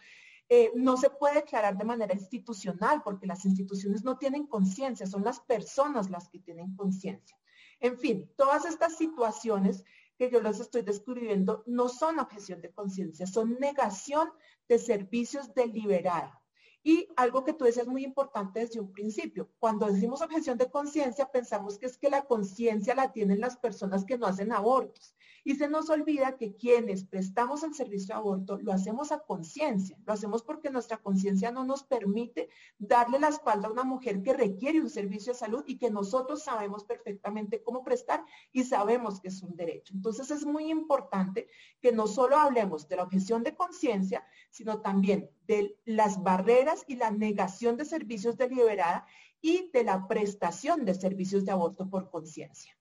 Eh, no se puede declarar de manera institucional porque las instituciones no tienen conciencia, son las personas las que tienen conciencia. En fin, todas estas situaciones que yo les estoy describiendo no son objeción de conciencia, son negación de servicios deliberada. Y algo que tú decías muy importante desde un principio, cuando decimos objeción de conciencia, pensamos que es que la conciencia la tienen las personas que no hacen abortos. Y se nos olvida que quienes prestamos el servicio de aborto lo hacemos a conciencia, lo hacemos porque nuestra conciencia no nos permite darle la espalda a una mujer que requiere un servicio de salud y que nosotros sabemos perfectamente cómo prestar y sabemos que es un derecho. Entonces es muy importante que no solo hablemos de la objeción de conciencia, sino también de las barreras y la negación de servicios deliberada y de la prestación de servicios de aborto por conciencia.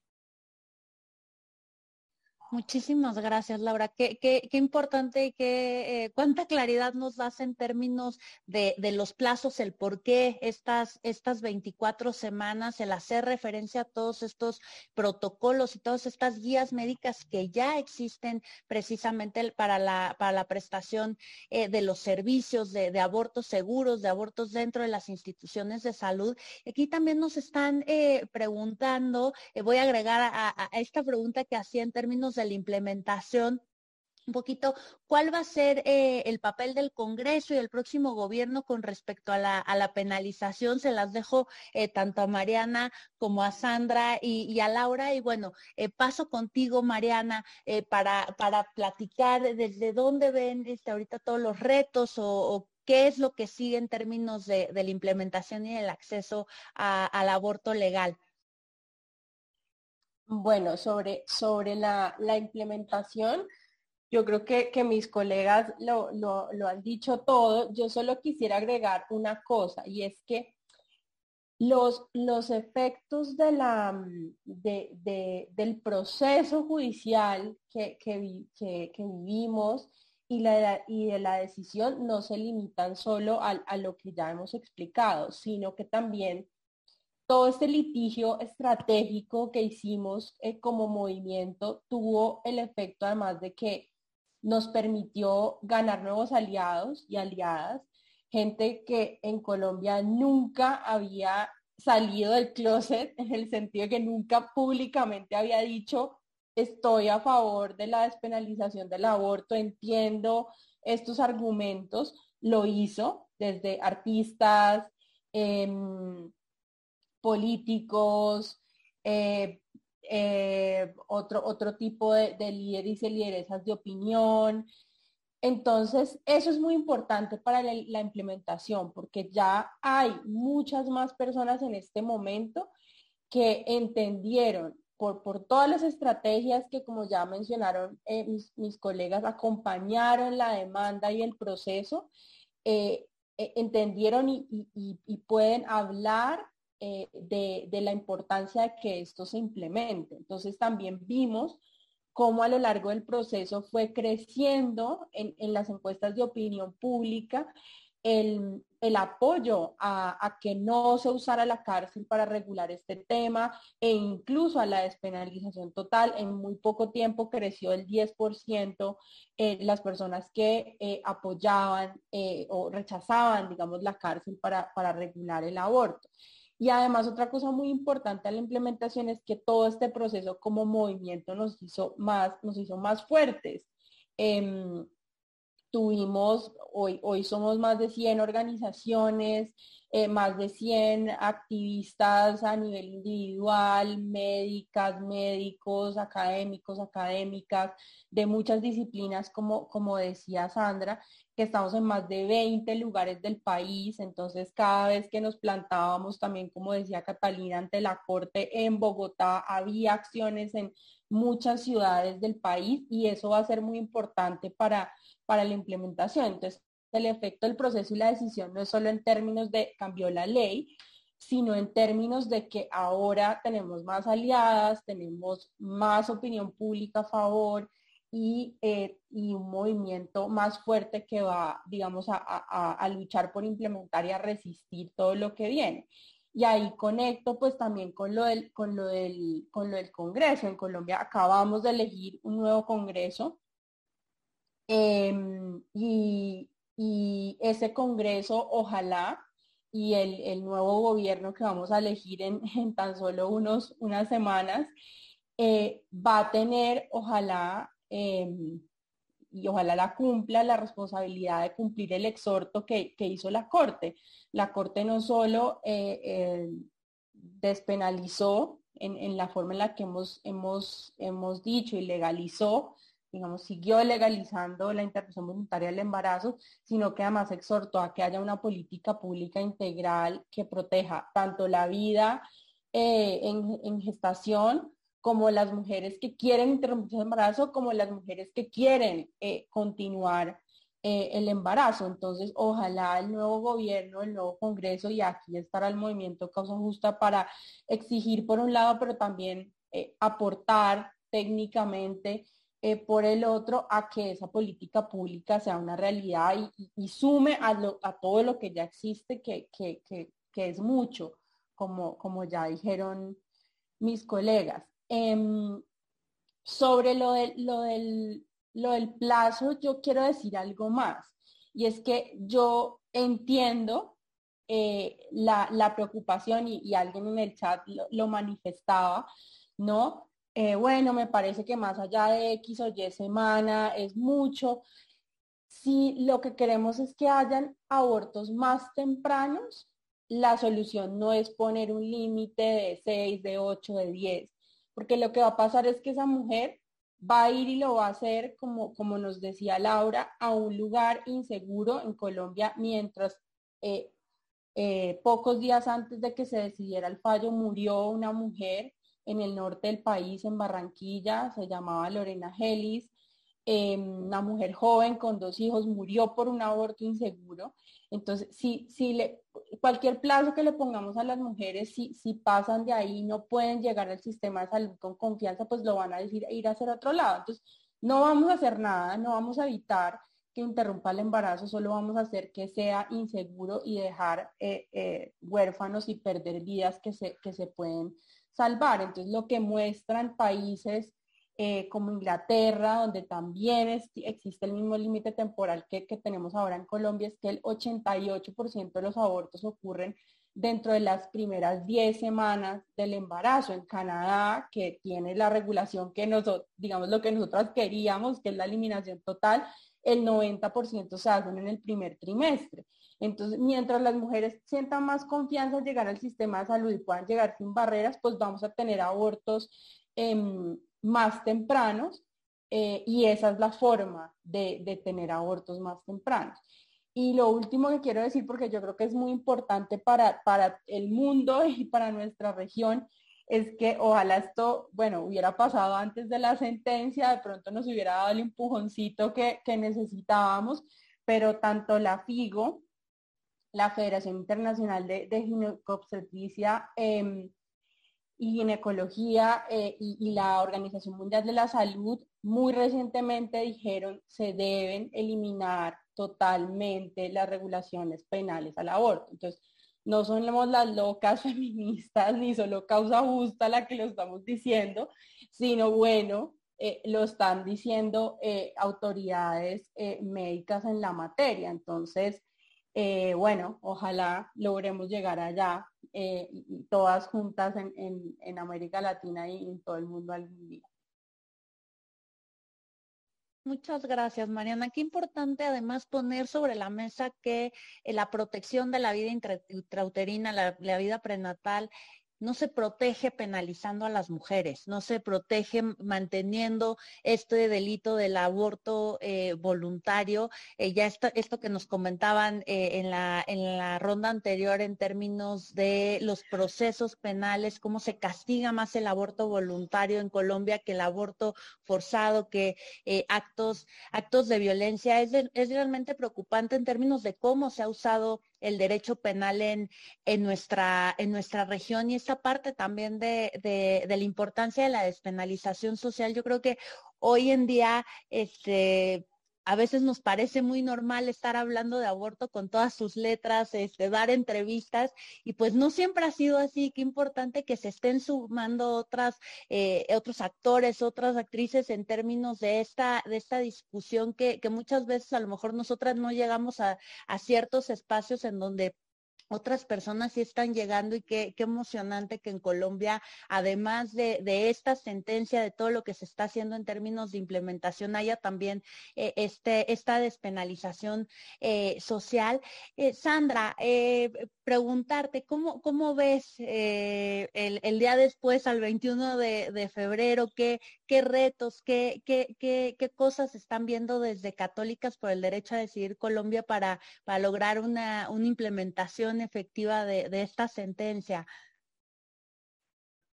Muchísimas gracias, Laura. Qué, qué, qué importante y qué, eh, cuánta claridad nos das en términos de, de, los plazos, el por qué estas, estas 24 semanas, el hacer referencia a todos estos protocolos y todas estas guías médicas que ya existen precisamente para la, para la prestación eh, de los servicios de, abortos seguros, de abortos dentro de las instituciones de salud. Aquí también nos están eh, preguntando, voy a agregar a esta pregunta que hacía en términos de la implementación un poquito cuál va a ser eh, el papel del Congreso y el próximo gobierno con respecto a la, penalización. Se las dejo eh, tanto a Mariana como a Sandra y, a Laura. Y bueno, eh, paso contigo, Mariana, para, para platicar desde dónde ven este, ahorita todos los retos o, qué es lo que sigue en términos de, de la implementación y el acceso al aborto legal. Bueno, sobre, sobre la, implementación, yo creo que, que mis colegas lo, lo, han dicho todo. Yo solo quisiera agregar una cosa y es que los, los efectos de, del proceso judicial que, que, que, que vivimos y, la, y de la decisión no se limitan solo a, a lo que ya hemos explicado, sino que también todo este litigio estratégico que hicimos eh, como movimiento tuvo el efecto además de que nos permitió ganar nuevos aliados y aliadas, gente que en Colombia nunca había salido del closet, en el sentido de que nunca públicamente había dicho estoy a favor de la despenalización del aborto, entiendo estos argumentos, lo hizo desde artistas, eh, políticos, eh, eh, otro, otro tipo de, de líderes y lideresas de opinión. Entonces, eso es muy importante para la, implementación, porque ya hay muchas más personas en este momento que entendieron por, por todas las estrategias que, como ya mencionaron eh, mis, mis, colegas, acompañaron la demanda y el proceso, entendieron y pueden hablar eh, de, la importancia de que esto se implemente. Entonces también vimos cómo a lo largo del proceso fue creciendo en, las encuestas de opinión pública el, apoyo a, que no se usara la cárcel para regular este tema e incluso a la despenalización total. En muy poco tiempo creció el 10% eh, las personas que eh, apoyaban eh, o rechazaban, digamos, la cárcel para, para regular el aborto. Y además otra cosa muy importante a la implementación es que todo este proceso como movimiento nos hizo más, nos hizo más fuertes. Em, tuvimos, hoy, hoy somos más de 100 organizaciones, eh, más de 100 activistas a nivel individual, médicas, médicos, académicos, académicas, de muchas disciplinas, como, como decía Sandra, que estamos en más de 20 lugares del país, entonces cada vez que nos plantábamos también, como decía Catalina, ante la Corte en Bogotá, había acciones en muchas ciudades del país y eso va a ser muy importante para, para la implementación. Entonces, el efecto del proceso y la decisión no es solo en términos de cambió la ley, sino en términos de que ahora tenemos más aliadas, tenemos más opinión pública a favor y, eh, un movimiento más fuerte que va, digamos, a, a, luchar por implementar y a resistir todo lo que viene. Y ahí conecto pues también con lo del, con lo del, con lo del Congreso. En Colombia acabamos de elegir un nuevo Congreso em, y, y, ese Congreso ojalá y el, el, nuevo gobierno que vamos a elegir en, en tan solo unos, unas semanas eh, va a tener ojalá em, y ojalá la cumpla la responsabilidad de cumplir el exhorto que, hizo la Corte. La Corte no solo eh, eh, despenalizó en, la forma en la que hemos, hemos, hemos dicho y legalizó, digamos, siguió legalizando la interrupción voluntaria del embarazo, sino que además exhortó a que haya una política pública integral que proteja tanto la vida eh, en, en gestación como las mujeres que quieren interrumpir su embarazo, como las mujeres que quieren eh, continuar eh, el embarazo. Entonces, ojalá el nuevo gobierno, el nuevo Congreso, y aquí estará el movimiento Causa Justa para exigir por un lado, pero también eh, aportar técnicamente por el otro a que esa política pública sea una realidad y, sume a, todo lo que ya existe, que, es mucho, como ya dijeron mis colegas. Em, sobre lo, lo, del, lo del plazo, yo quiero decir algo más. Y es que yo entiendo eh, la, preocupación y, alguien en el chat lo, manifestaba, ¿no? Eh, bueno, me parece que más allá de X o Y semana es mucho. Si lo que queremos es que hayan abortos más tempranos, la solución no es poner un límite de 6, de 8, de 10 porque lo que va a pasar es que esa mujer va a ir y lo va a hacer, como, como nos decía Laura, a un lugar inseguro en Colombia, mientras eh, eh, pocos días antes de que se decidiera el fallo murió una mujer en el norte del país, en Barranquilla, se llamaba Lorena Gelis, Em, una mujer joven con dos hijos murió por un aborto inseguro. Entonces, si, si le, cualquier plazo que le pongamos a las mujeres, si, si pasan de ahí no pueden llegar al sistema de salud con confianza, pues lo van a decir ir a hacer otro lado. Entonces, no vamos a hacer nada, no vamos a evitar que interrumpa el embarazo, solo vamos a hacer que sea inseguro y dejar eh, eh, huérfanos y perder vidas que se, que se pueden salvar. Entonces, lo que muestran países eh, como Inglaterra, donde también existe el mismo límite temporal que, tenemos ahora en Colombia, es que el 88% de los abortos ocurren dentro de las primeras 10 semanas del embarazo. En Canadá, que tiene la regulación que nosotros, digamos lo que nosotros queríamos, que es la eliminación total, el 90% se hacen en el primer trimestre. Entonces, mientras las mujeres sientan más confianza en llegar al sistema de salud y puedan llegar sin barreras, pues vamos a tener abortos eh, más tempranos eh, y esa es la forma de, tener abortos más tempranos. Y lo último que quiero decir, porque yo creo que es muy importante para, para el mundo y para nuestra región, es que ojalá esto, bueno, hubiera pasado antes de la sentencia, de pronto nos hubiera dado el empujoncito que, necesitábamos, pero tanto la FIGO, la Federación Internacional de, de Ginecobstetricia, em, y ginecología eh, y, la Organización Mundial de la Salud muy recientemente dijeron se deben eliminar totalmente las regulaciones penales al aborto. Entonces, no somos las locas feministas ni solo causa justa la que lo estamos diciendo, sino bueno, eh, lo están diciendo eh, autoridades médicas en la materia. Entonces, bueno, ojalá logremos llegar allá todas juntas en, América Latina y en todo el mundo algún día. Muchas gracias, Mariana. Qué importante además poner sobre la mesa que la protección de la vida intrauterina, la vida prenatal, no se protege penalizando a las mujeres, no se protege manteniendo este delito del aborto eh, voluntario. Eh, ya esto, esto, que nos comentaban eh, en, la, en la ronda anterior en términos de los procesos penales, cómo se castiga más el aborto voluntario en Colombia que el aborto forzado, que actos, actos de violencia, es, es realmente preocupante en términos de cómo se ha usado el derecho penal en, en, nuestra, en nuestra región y esta parte también de, de, de, la importancia de la despenalización social. Yo creo que hoy en día este, a veces nos parece muy normal estar hablando de aborto con todas sus letras, este, dar entrevistas, y pues no siempre ha sido así. Qué importante que se estén sumando otras, eh, otros actores, otras actrices en términos de esta, de esta discusión que, que muchas veces a lo mejor nosotras no llegamos a, a ciertos espacios en donde otras personas sí están llegando y qué, emocionante que en Colombia, además de, esta sentencia, de todo lo que se está haciendo en términos de implementación, haya también eh, este, esta despenalización eh, social. Eh, Sandra, preguntarte, ¿cómo, cómo ves el, el, día después, al 21 de, de febrero, qué, qué retos, qué, qué, qué, qué, cosas están viendo desde Católicas por el Derecho a Decidir Colombia para, para lograr una, una implementación efectiva de, de esta sentencia?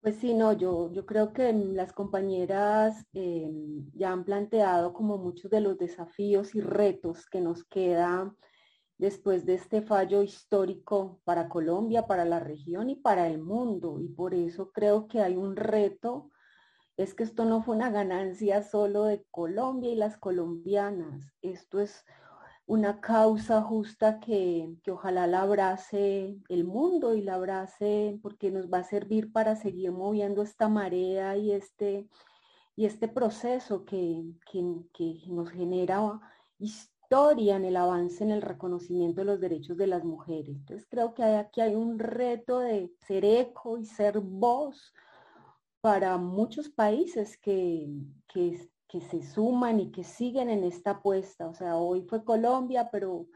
Pues sí, no, yo, yo creo que las compañeras eh, ya han planteado como muchos de los desafíos y retos que nos queda después de este fallo histórico para Colombia, para la región y para el mundo. Y por eso creo que hay un reto es que esto no fue una ganancia solo de Colombia y las colombianas. Esto es una causa justa que, que, ojalá la abrace el mundo y la abrace porque nos va a servir para seguir moviendo esta marea y este, y este proceso que, que, que nos genera historia en el avance en el reconocimiento de los derechos de las mujeres. Entonces creo que aquí hay un reto de ser eco y ser voz para muchos países que, que, se suman y que siguen en esta apuesta. O sea, hoy fue Colombia, pero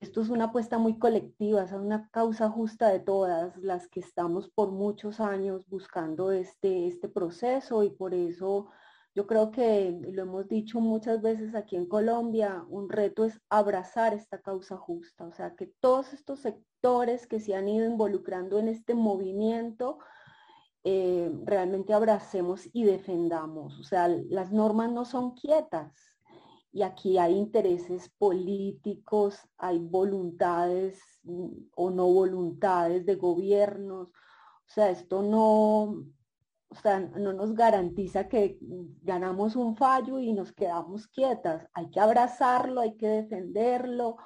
esto es una apuesta muy colectiva, es una causa justa de todas las que estamos por muchos años buscando este, este proceso y por eso yo creo que lo hemos dicho muchas veces aquí en Colombia, un reto es abrazar esta causa justa, o sea, que todos estos sectores que se han ido involucrando en este movimiento, eh, realmente abracemos y defendamos. O sea, las normas no son quietas y aquí hay intereses políticos, hay voluntades mm, o no voluntades de gobiernos. O sea, esto no, o sea, no nos garantiza que ganamos un fallo y nos quedamos quietas. Hay que abrazarlo, hay que defenderlo,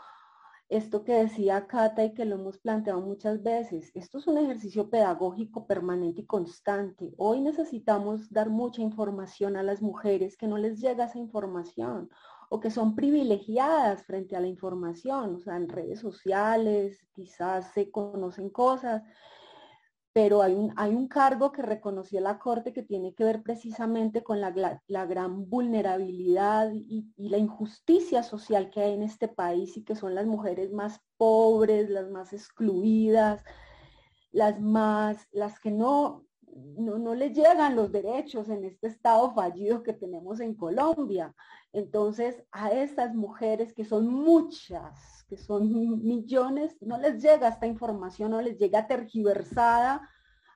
esto que decía Cata y que lo hemos planteado muchas veces, esto es un ejercicio pedagógico permanente y constante. Hoy necesitamos dar mucha información a las mujeres que no les llega esa información o que son privilegiadas frente a la información, o sea, en redes sociales quizás se conocen cosas, pero hay un, hay un cargo que reconoció la Corte que tiene que ver precisamente con la, la gran vulnerabilidad y, y, la injusticia social que hay en este país y que son las mujeres más pobres, las más excluidas, las más, las que no, no, no les llegan los derechos en este estado fallido que tenemos en Colombia. Entonces, a estas mujeres que son muchas, que son millones, no les llega esta información, no les llega tergiversada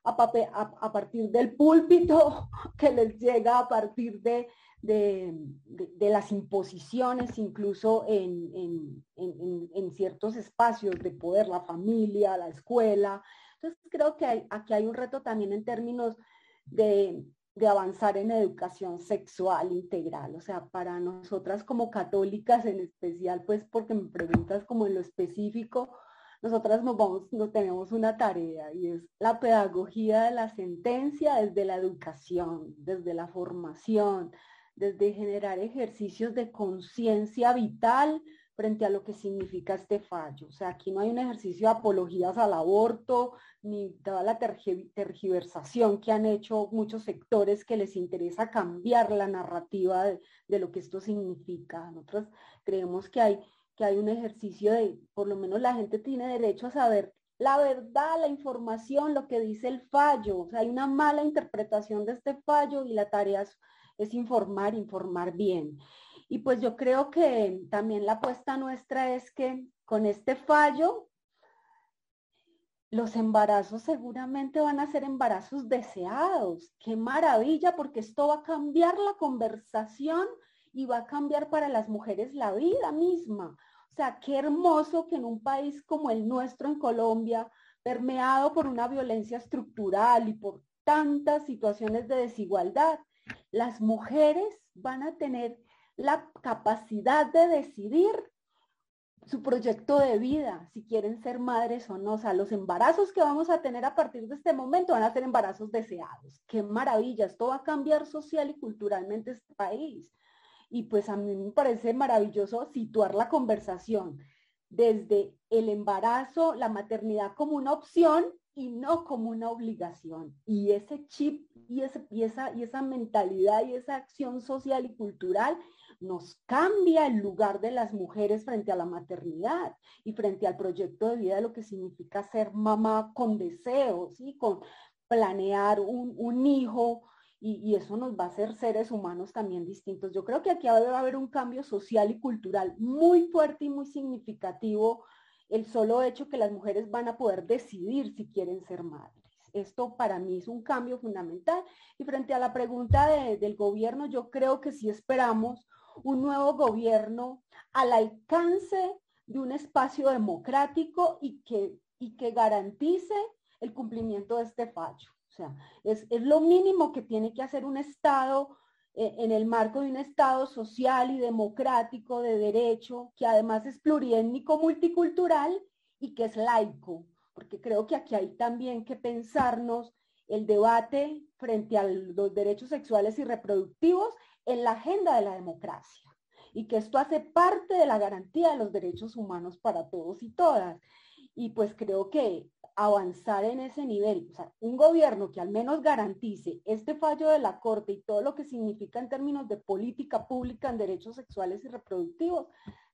a, partir del púlpito, que les llega a partir de, de, las imposiciones, incluso en, en, en, ciertos espacios de poder, la familia, la escuela. Entonces creo que aquí hay un reto también en términos de, de avanzar en educación sexual integral. O sea, para nosotras como católicas en especial, pues porque me preguntas como en lo específico, nosotras nos vamos, nos tenemos una tarea y es la pedagogía de la sentencia desde la educación, desde la formación, desde generar ejercicios de conciencia vital frente a lo que significa este fallo. O sea, aquí no hay un ejercicio de apologías al aborto, ni toda la tergiversación que han hecho muchos sectores que les interesa cambiar la narrativa de, lo que esto significa. Nosotros creemos que hay, que hay un ejercicio de, por lo menos la gente tiene derecho a saber la verdad, la información, lo que dice el fallo. O sea, hay una mala interpretación de este fallo y la tarea es informar, informar bien. Y pues yo creo que también la apuesta nuestra es que con este fallo, los embarazos seguramente van a ser embarazos deseados. Qué maravilla, porque esto va a cambiar la conversación y va a cambiar para las mujeres la vida misma. O sea, qué hermoso que en un país como el nuestro, en Colombia, permeado por una violencia estructural y por tantas situaciones de desigualdad, las mujeres van a tener la capacidad de decidir su proyecto de vida, si quieren ser madres o no. O sea, los embarazos que vamos a tener a partir de este momento van a ser embarazos deseados. Qué maravilla, esto va a cambiar social y culturalmente este país. Y pues a mí me parece maravilloso situar la conversación desde el embarazo, la maternidad como una opción y no como una obligación. Y ese chip y, esa, y esa mentalidad y esa acción social y cultural nos cambia el lugar de las mujeres frente a la maternidad y frente al proyecto de vida de lo que significa ser mamá con deseos, y con planear un, un hijo. Y, y, eso nos va a hacer seres humanos también distintos. Yo creo que aquí va a haber un cambio social y cultural muy fuerte y muy significativo el solo hecho que las mujeres van a poder decidir si quieren ser madres. Esto para mí es un cambio fundamental. Y frente a la pregunta del gobierno, yo creo que sí esperamos un nuevo gobierno al alcance de un espacio democrático y que, y que garantice el cumplimiento de este fallo. O sea, es, es lo mínimo que tiene que hacer un Estado en el marco de un Estado social y democrático de derecho, que además es pluriétnico multicultural y que es laico, porque creo que aquí hay también que pensarnos el debate frente a los derechos sexuales y reproductivos en la agenda de la democracia y que esto hace parte de la garantía de los derechos humanos para todos y todas. Y pues creo que avanzar en ese nivel, o sea, un gobierno que al menos garantice este fallo de la Corte y todo lo que significa en términos de política pública en derechos sexuales y reproductivos,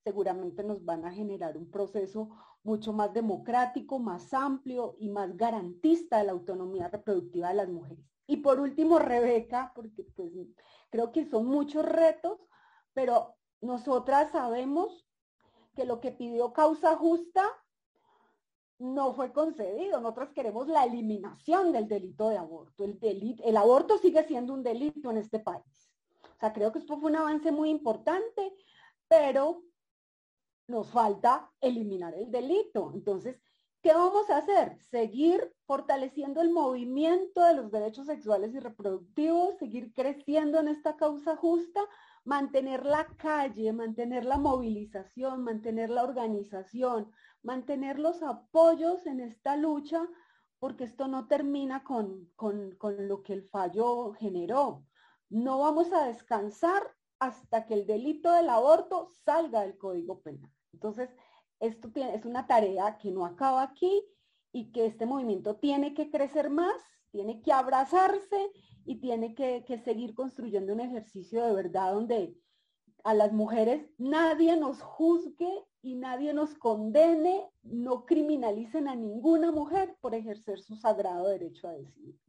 seguramente nos van a generar un proceso mucho más democrático, más amplio y más garantista de la autonomía reproductiva de las mujeres. Y por último, Rebeca, porque pues creo que son muchos retos, pero nosotras sabemos que lo que pidió causa justa no fue concedido. Nosotros queremos la eliminación del delito de aborto. El, delito, el aborto sigue siendo un delito en este país. O sea, creo que esto fue un avance muy importante, pero nos falta eliminar el delito. Entonces, ¿qué vamos a hacer? Seguir fortaleciendo el movimiento de los derechos sexuales y reproductivos, seguir creciendo en esta causa justa, mantener la calle, mantener la movilización, mantener la organización, mantener los apoyos en esta lucha, porque esto no termina con, con, lo que el fallo generó. No vamos a descansar hasta que el delito del aborto salga del Código Penal. Entonces, esto es una tarea que no acaba aquí y que este movimiento tiene que crecer más, tiene que abrazarse y tiene que, que seguir construyendo un ejercicio de verdad donde a las mujeres nadie nos juzgue y nadie nos condene, no criminalicen a ninguna mujer por ejercer su sagrado derecho a decidir.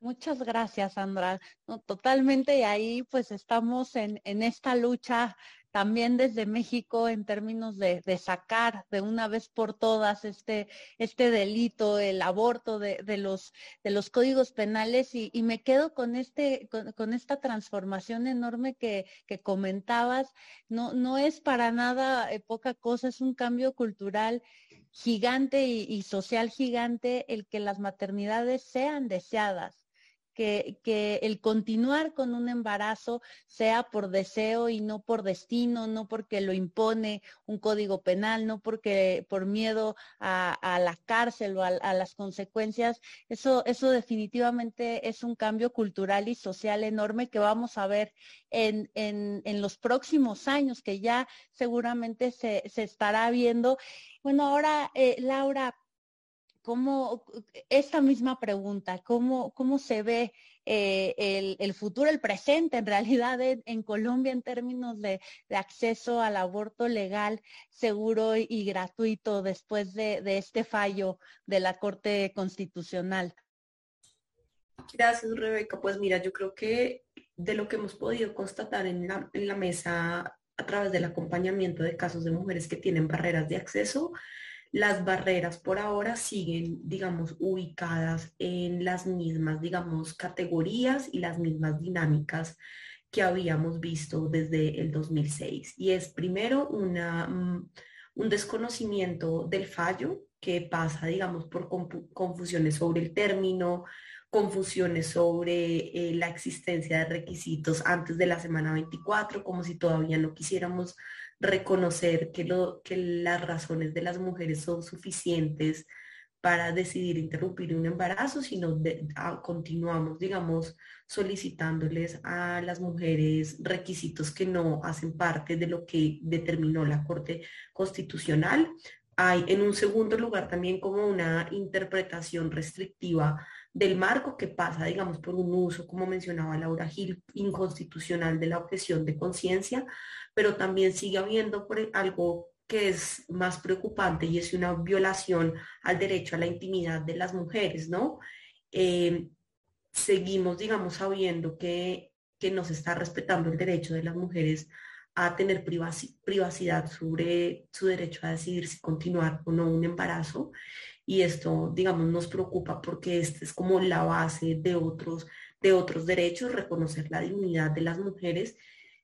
Muchas gracias, Sandra. totalmente, y ahí pues estamos en, en esta lucha también desde México en términos de, sacar de una vez por todas este, este delito, el aborto de, los, de los códigos penales y, me quedo con, este, con, esta transformación enorme que, comentabas. No, no es para nada eh, poca cosa, es un cambio cultural gigante y social gigante el que las maternidades sean deseadas que, el continuar con un embarazo sea por deseo y no por destino, no porque lo impone un código penal, no porque por miedo a, la cárcel o a, las consecuencias, eso, eso definitivamente es un cambio cultural y social enorme que vamos a ver en, en, en los próximos años, que ya seguramente se, se estará viendo. Bueno, ahora, eh, Laura, ¿cómo, esta misma pregunta, cómo, cómo se ve eh, el, futuro, el presente en realidad en, Colombia en términos de, acceso al aborto legal, seguro y, gratuito después de, este fallo de la Corte Constitucional? Gracias, Rebeca. Pues mira, yo creo que de lo que hemos podido constatar en la, en la mesa a través del acompañamiento de casos de mujeres que tienen barreras de acceso, las barreras por ahora siguen, digamos, ubicadas en las mismas, digamos, categorías y las mismas dinámicas que habíamos visto desde el 2006. Y es primero una, mm, un desconocimiento del fallo que pasa, digamos, por confusiones sobre el término, confusiones sobre eh, la existencia de requisitos antes de la semana 24, como si todavía no quisiéramos reconocer que, lo, que las razones de las mujeres son suficientes para decidir interrumpir un embarazo, sino continuamos, digamos, solicitándoles a las mujeres requisitos que no hacen parte de lo que determinó la Corte Constitucional. Hay en un segundo lugar también como una interpretación restrictiva del marco que pasa, digamos, por un uso, como mencionaba Laura Gil, inconstitucional de la objeción de conciencia, pero también sigue habiendo algo que es más preocupante y es una violación al derecho a la intimidad de las mujeres, ¿no? Eh, seguimos, digamos, sabiendo que, que no se está respetando el derecho de las mujeres a tener privacidad sobre su derecho a decidir si continuar o no un embarazo. Y esto, digamos, nos preocupa porque esta es como la base de otros, de otros derechos, reconocer la dignidad de las mujeres.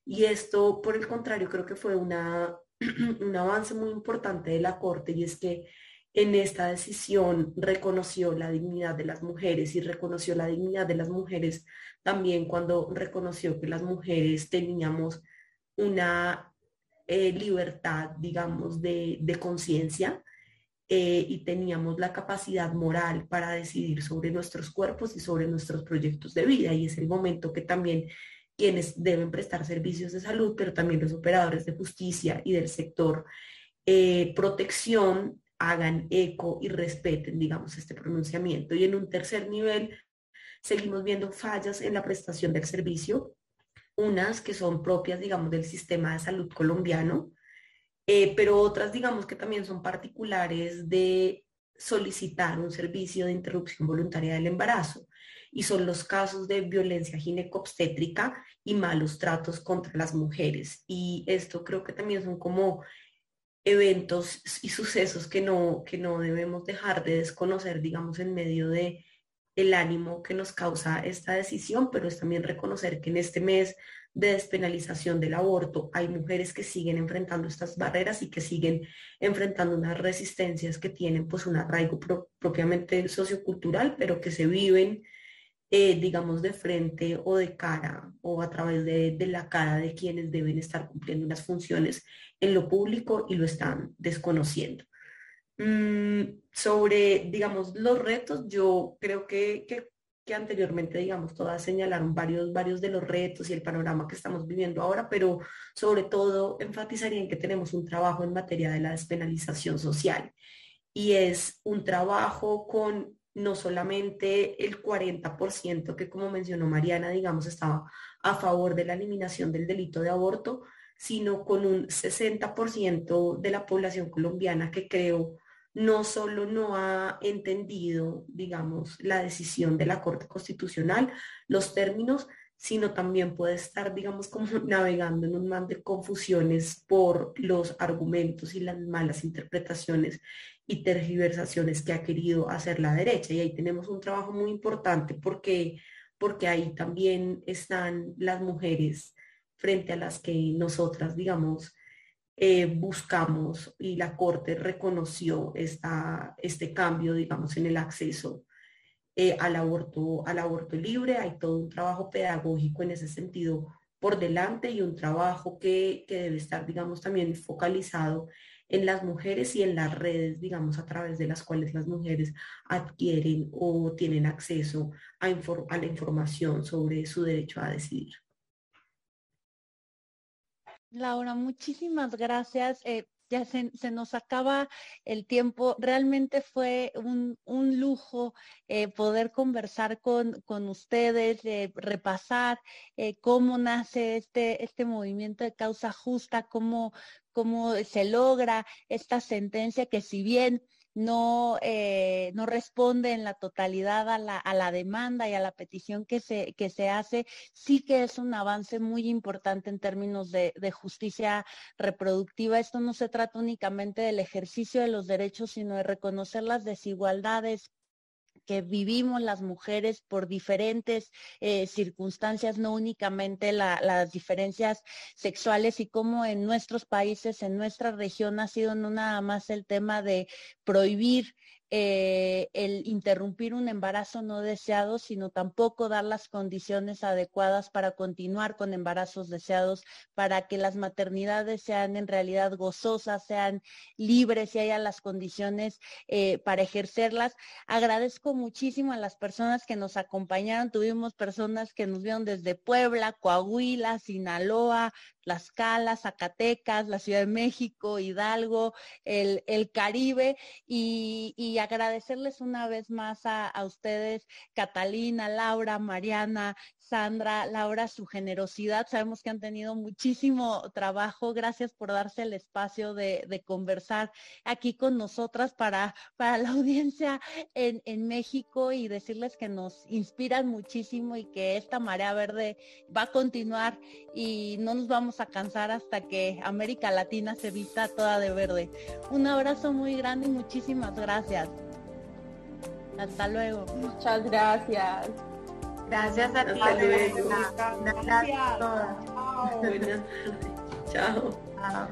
Y esto, por el contrario, creo que fue una, un avance muy importante de la Corte y es que en esta decisión reconoció la dignidad de las mujeres y reconoció la dignidad de las mujeres también cuando reconoció que las mujeres teníamos una eh, libertad, digamos, de, conciencia eh, y teníamos la capacidad moral para decidir sobre nuestros cuerpos y sobre nuestros proyectos de vida. Y es el momento que también quienes deben prestar servicios de salud, pero también los operadores de justicia y del sector eh, protección hagan eco y respeten, digamos, este pronunciamiento. Y en un tercer nivel, seguimos viendo fallas en la prestación del servicio, unas que son propias, digamos, del sistema de salud colombiano, eh, pero otras, digamos, que también son particulares de solicitar un servicio de interrupción voluntaria del embarazo y son los casos de violencia ginecobstétrica y malos tratos contra las mujeres. Y esto creo que también son como eventos y sucesos que no, que no debemos dejar de desconocer, digamos, en medio de el ánimo que nos causa esta decisión, pero es también reconocer que en este mes de despenalización del aborto hay mujeres que siguen enfrentando estas barreras y que siguen enfrentando unas resistencias que tienen pues un arraigo propiamente sociocultural, pero que se viven eh, digamos, de frente o de cara o a través de, la cara de quienes deben estar cumpliendo unas funciones en lo público y lo están desconociendo. Mm, sobre, digamos, los retos, yo creo que, que, anteriormente, digamos, todas señalaron varios, varios de los retos y el panorama que estamos viviendo ahora, pero sobre todo enfatizaría en que tenemos un trabajo en materia de la despenalización social. Y es un trabajo con no solamente el 40% que como mencionó Mariana, digamos, estaba a favor de la eliminación del delito de aborto, sino con un 60% de la población colombiana que creo no solo no ha entendido, digamos, la decisión de la Corte Constitucional, los términos, sino también puede estar, digamos, como navegando en un mar de confusiones por los argumentos y las malas interpretaciones y tergiversaciones que ha querido hacer la derecha. Y ahí tenemos un trabajo muy importante porque, porque ahí también están las mujeres frente a las que nosotras, digamos, eh, buscamos y la Corte reconoció esta, este cambio, digamos, en el acceso eh, al, aborto, al aborto libre. Hay todo un trabajo pedagógico en ese sentido por delante y un trabajo que, que debe estar, digamos, también focalizado en las mujeres y en las redes, digamos, a través de las cuales las mujeres adquieren o tienen acceso a, a la información sobre su derecho a decidir. Laura, muchísimas gracias. Eh, ya se, nos acaba el tiempo. Realmente fue un, lujo eh, poder conversar con, con ustedes, eh, repasar cómo nace este, este movimiento de causa justa, cómo, cómo se logra esta sentencia que si bien no, eh, no responde en la totalidad a la, a la, demanda y a la petición que se, que se hace, sí que es un avance muy importante en términos de, de justicia reproductiva. Esto no se trata únicamente del ejercicio de los derechos, sino de reconocer las desigualdades que vivimos las mujeres por diferentes eh, circunstancias, no únicamente las diferencias sexuales y cómo en nuestros países, en nuestra región ha sido no nada más el tema de prohibir eh, el interrumpir un embarazo no deseado, sino tampoco dar las condiciones adecuadas para continuar con embarazos deseados, para que las maternidades sean en realidad gozosas, sean libres y haya las condiciones eh, para ejercerlas. Agradezco muchísimo a las personas que nos acompañaron. Tuvimos personas que nos vieron desde Puebla, Coahuila, Sinaloa, Tlaxcala, Zacatecas, la Ciudad de México, Hidalgo, el, Caribe y, agradecerles una vez más a, a, ustedes, Catalina, Laura, Mariana, Sandra, Laura, su generosidad. Sabemos que han tenido muchísimo trabajo. Gracias por darse el espacio de, conversar aquí con nosotras para, para la audiencia en, en, México y decirles que nos inspiran muchísimo y que esta marea verde va a continuar y no nos vamos a cansar hasta que América Latina se vista toda de verde. Un abrazo muy grande y muchísimas gracias. Hasta luego. Muchas gracias. Gracias a ti. Gracias. Chao. Chao.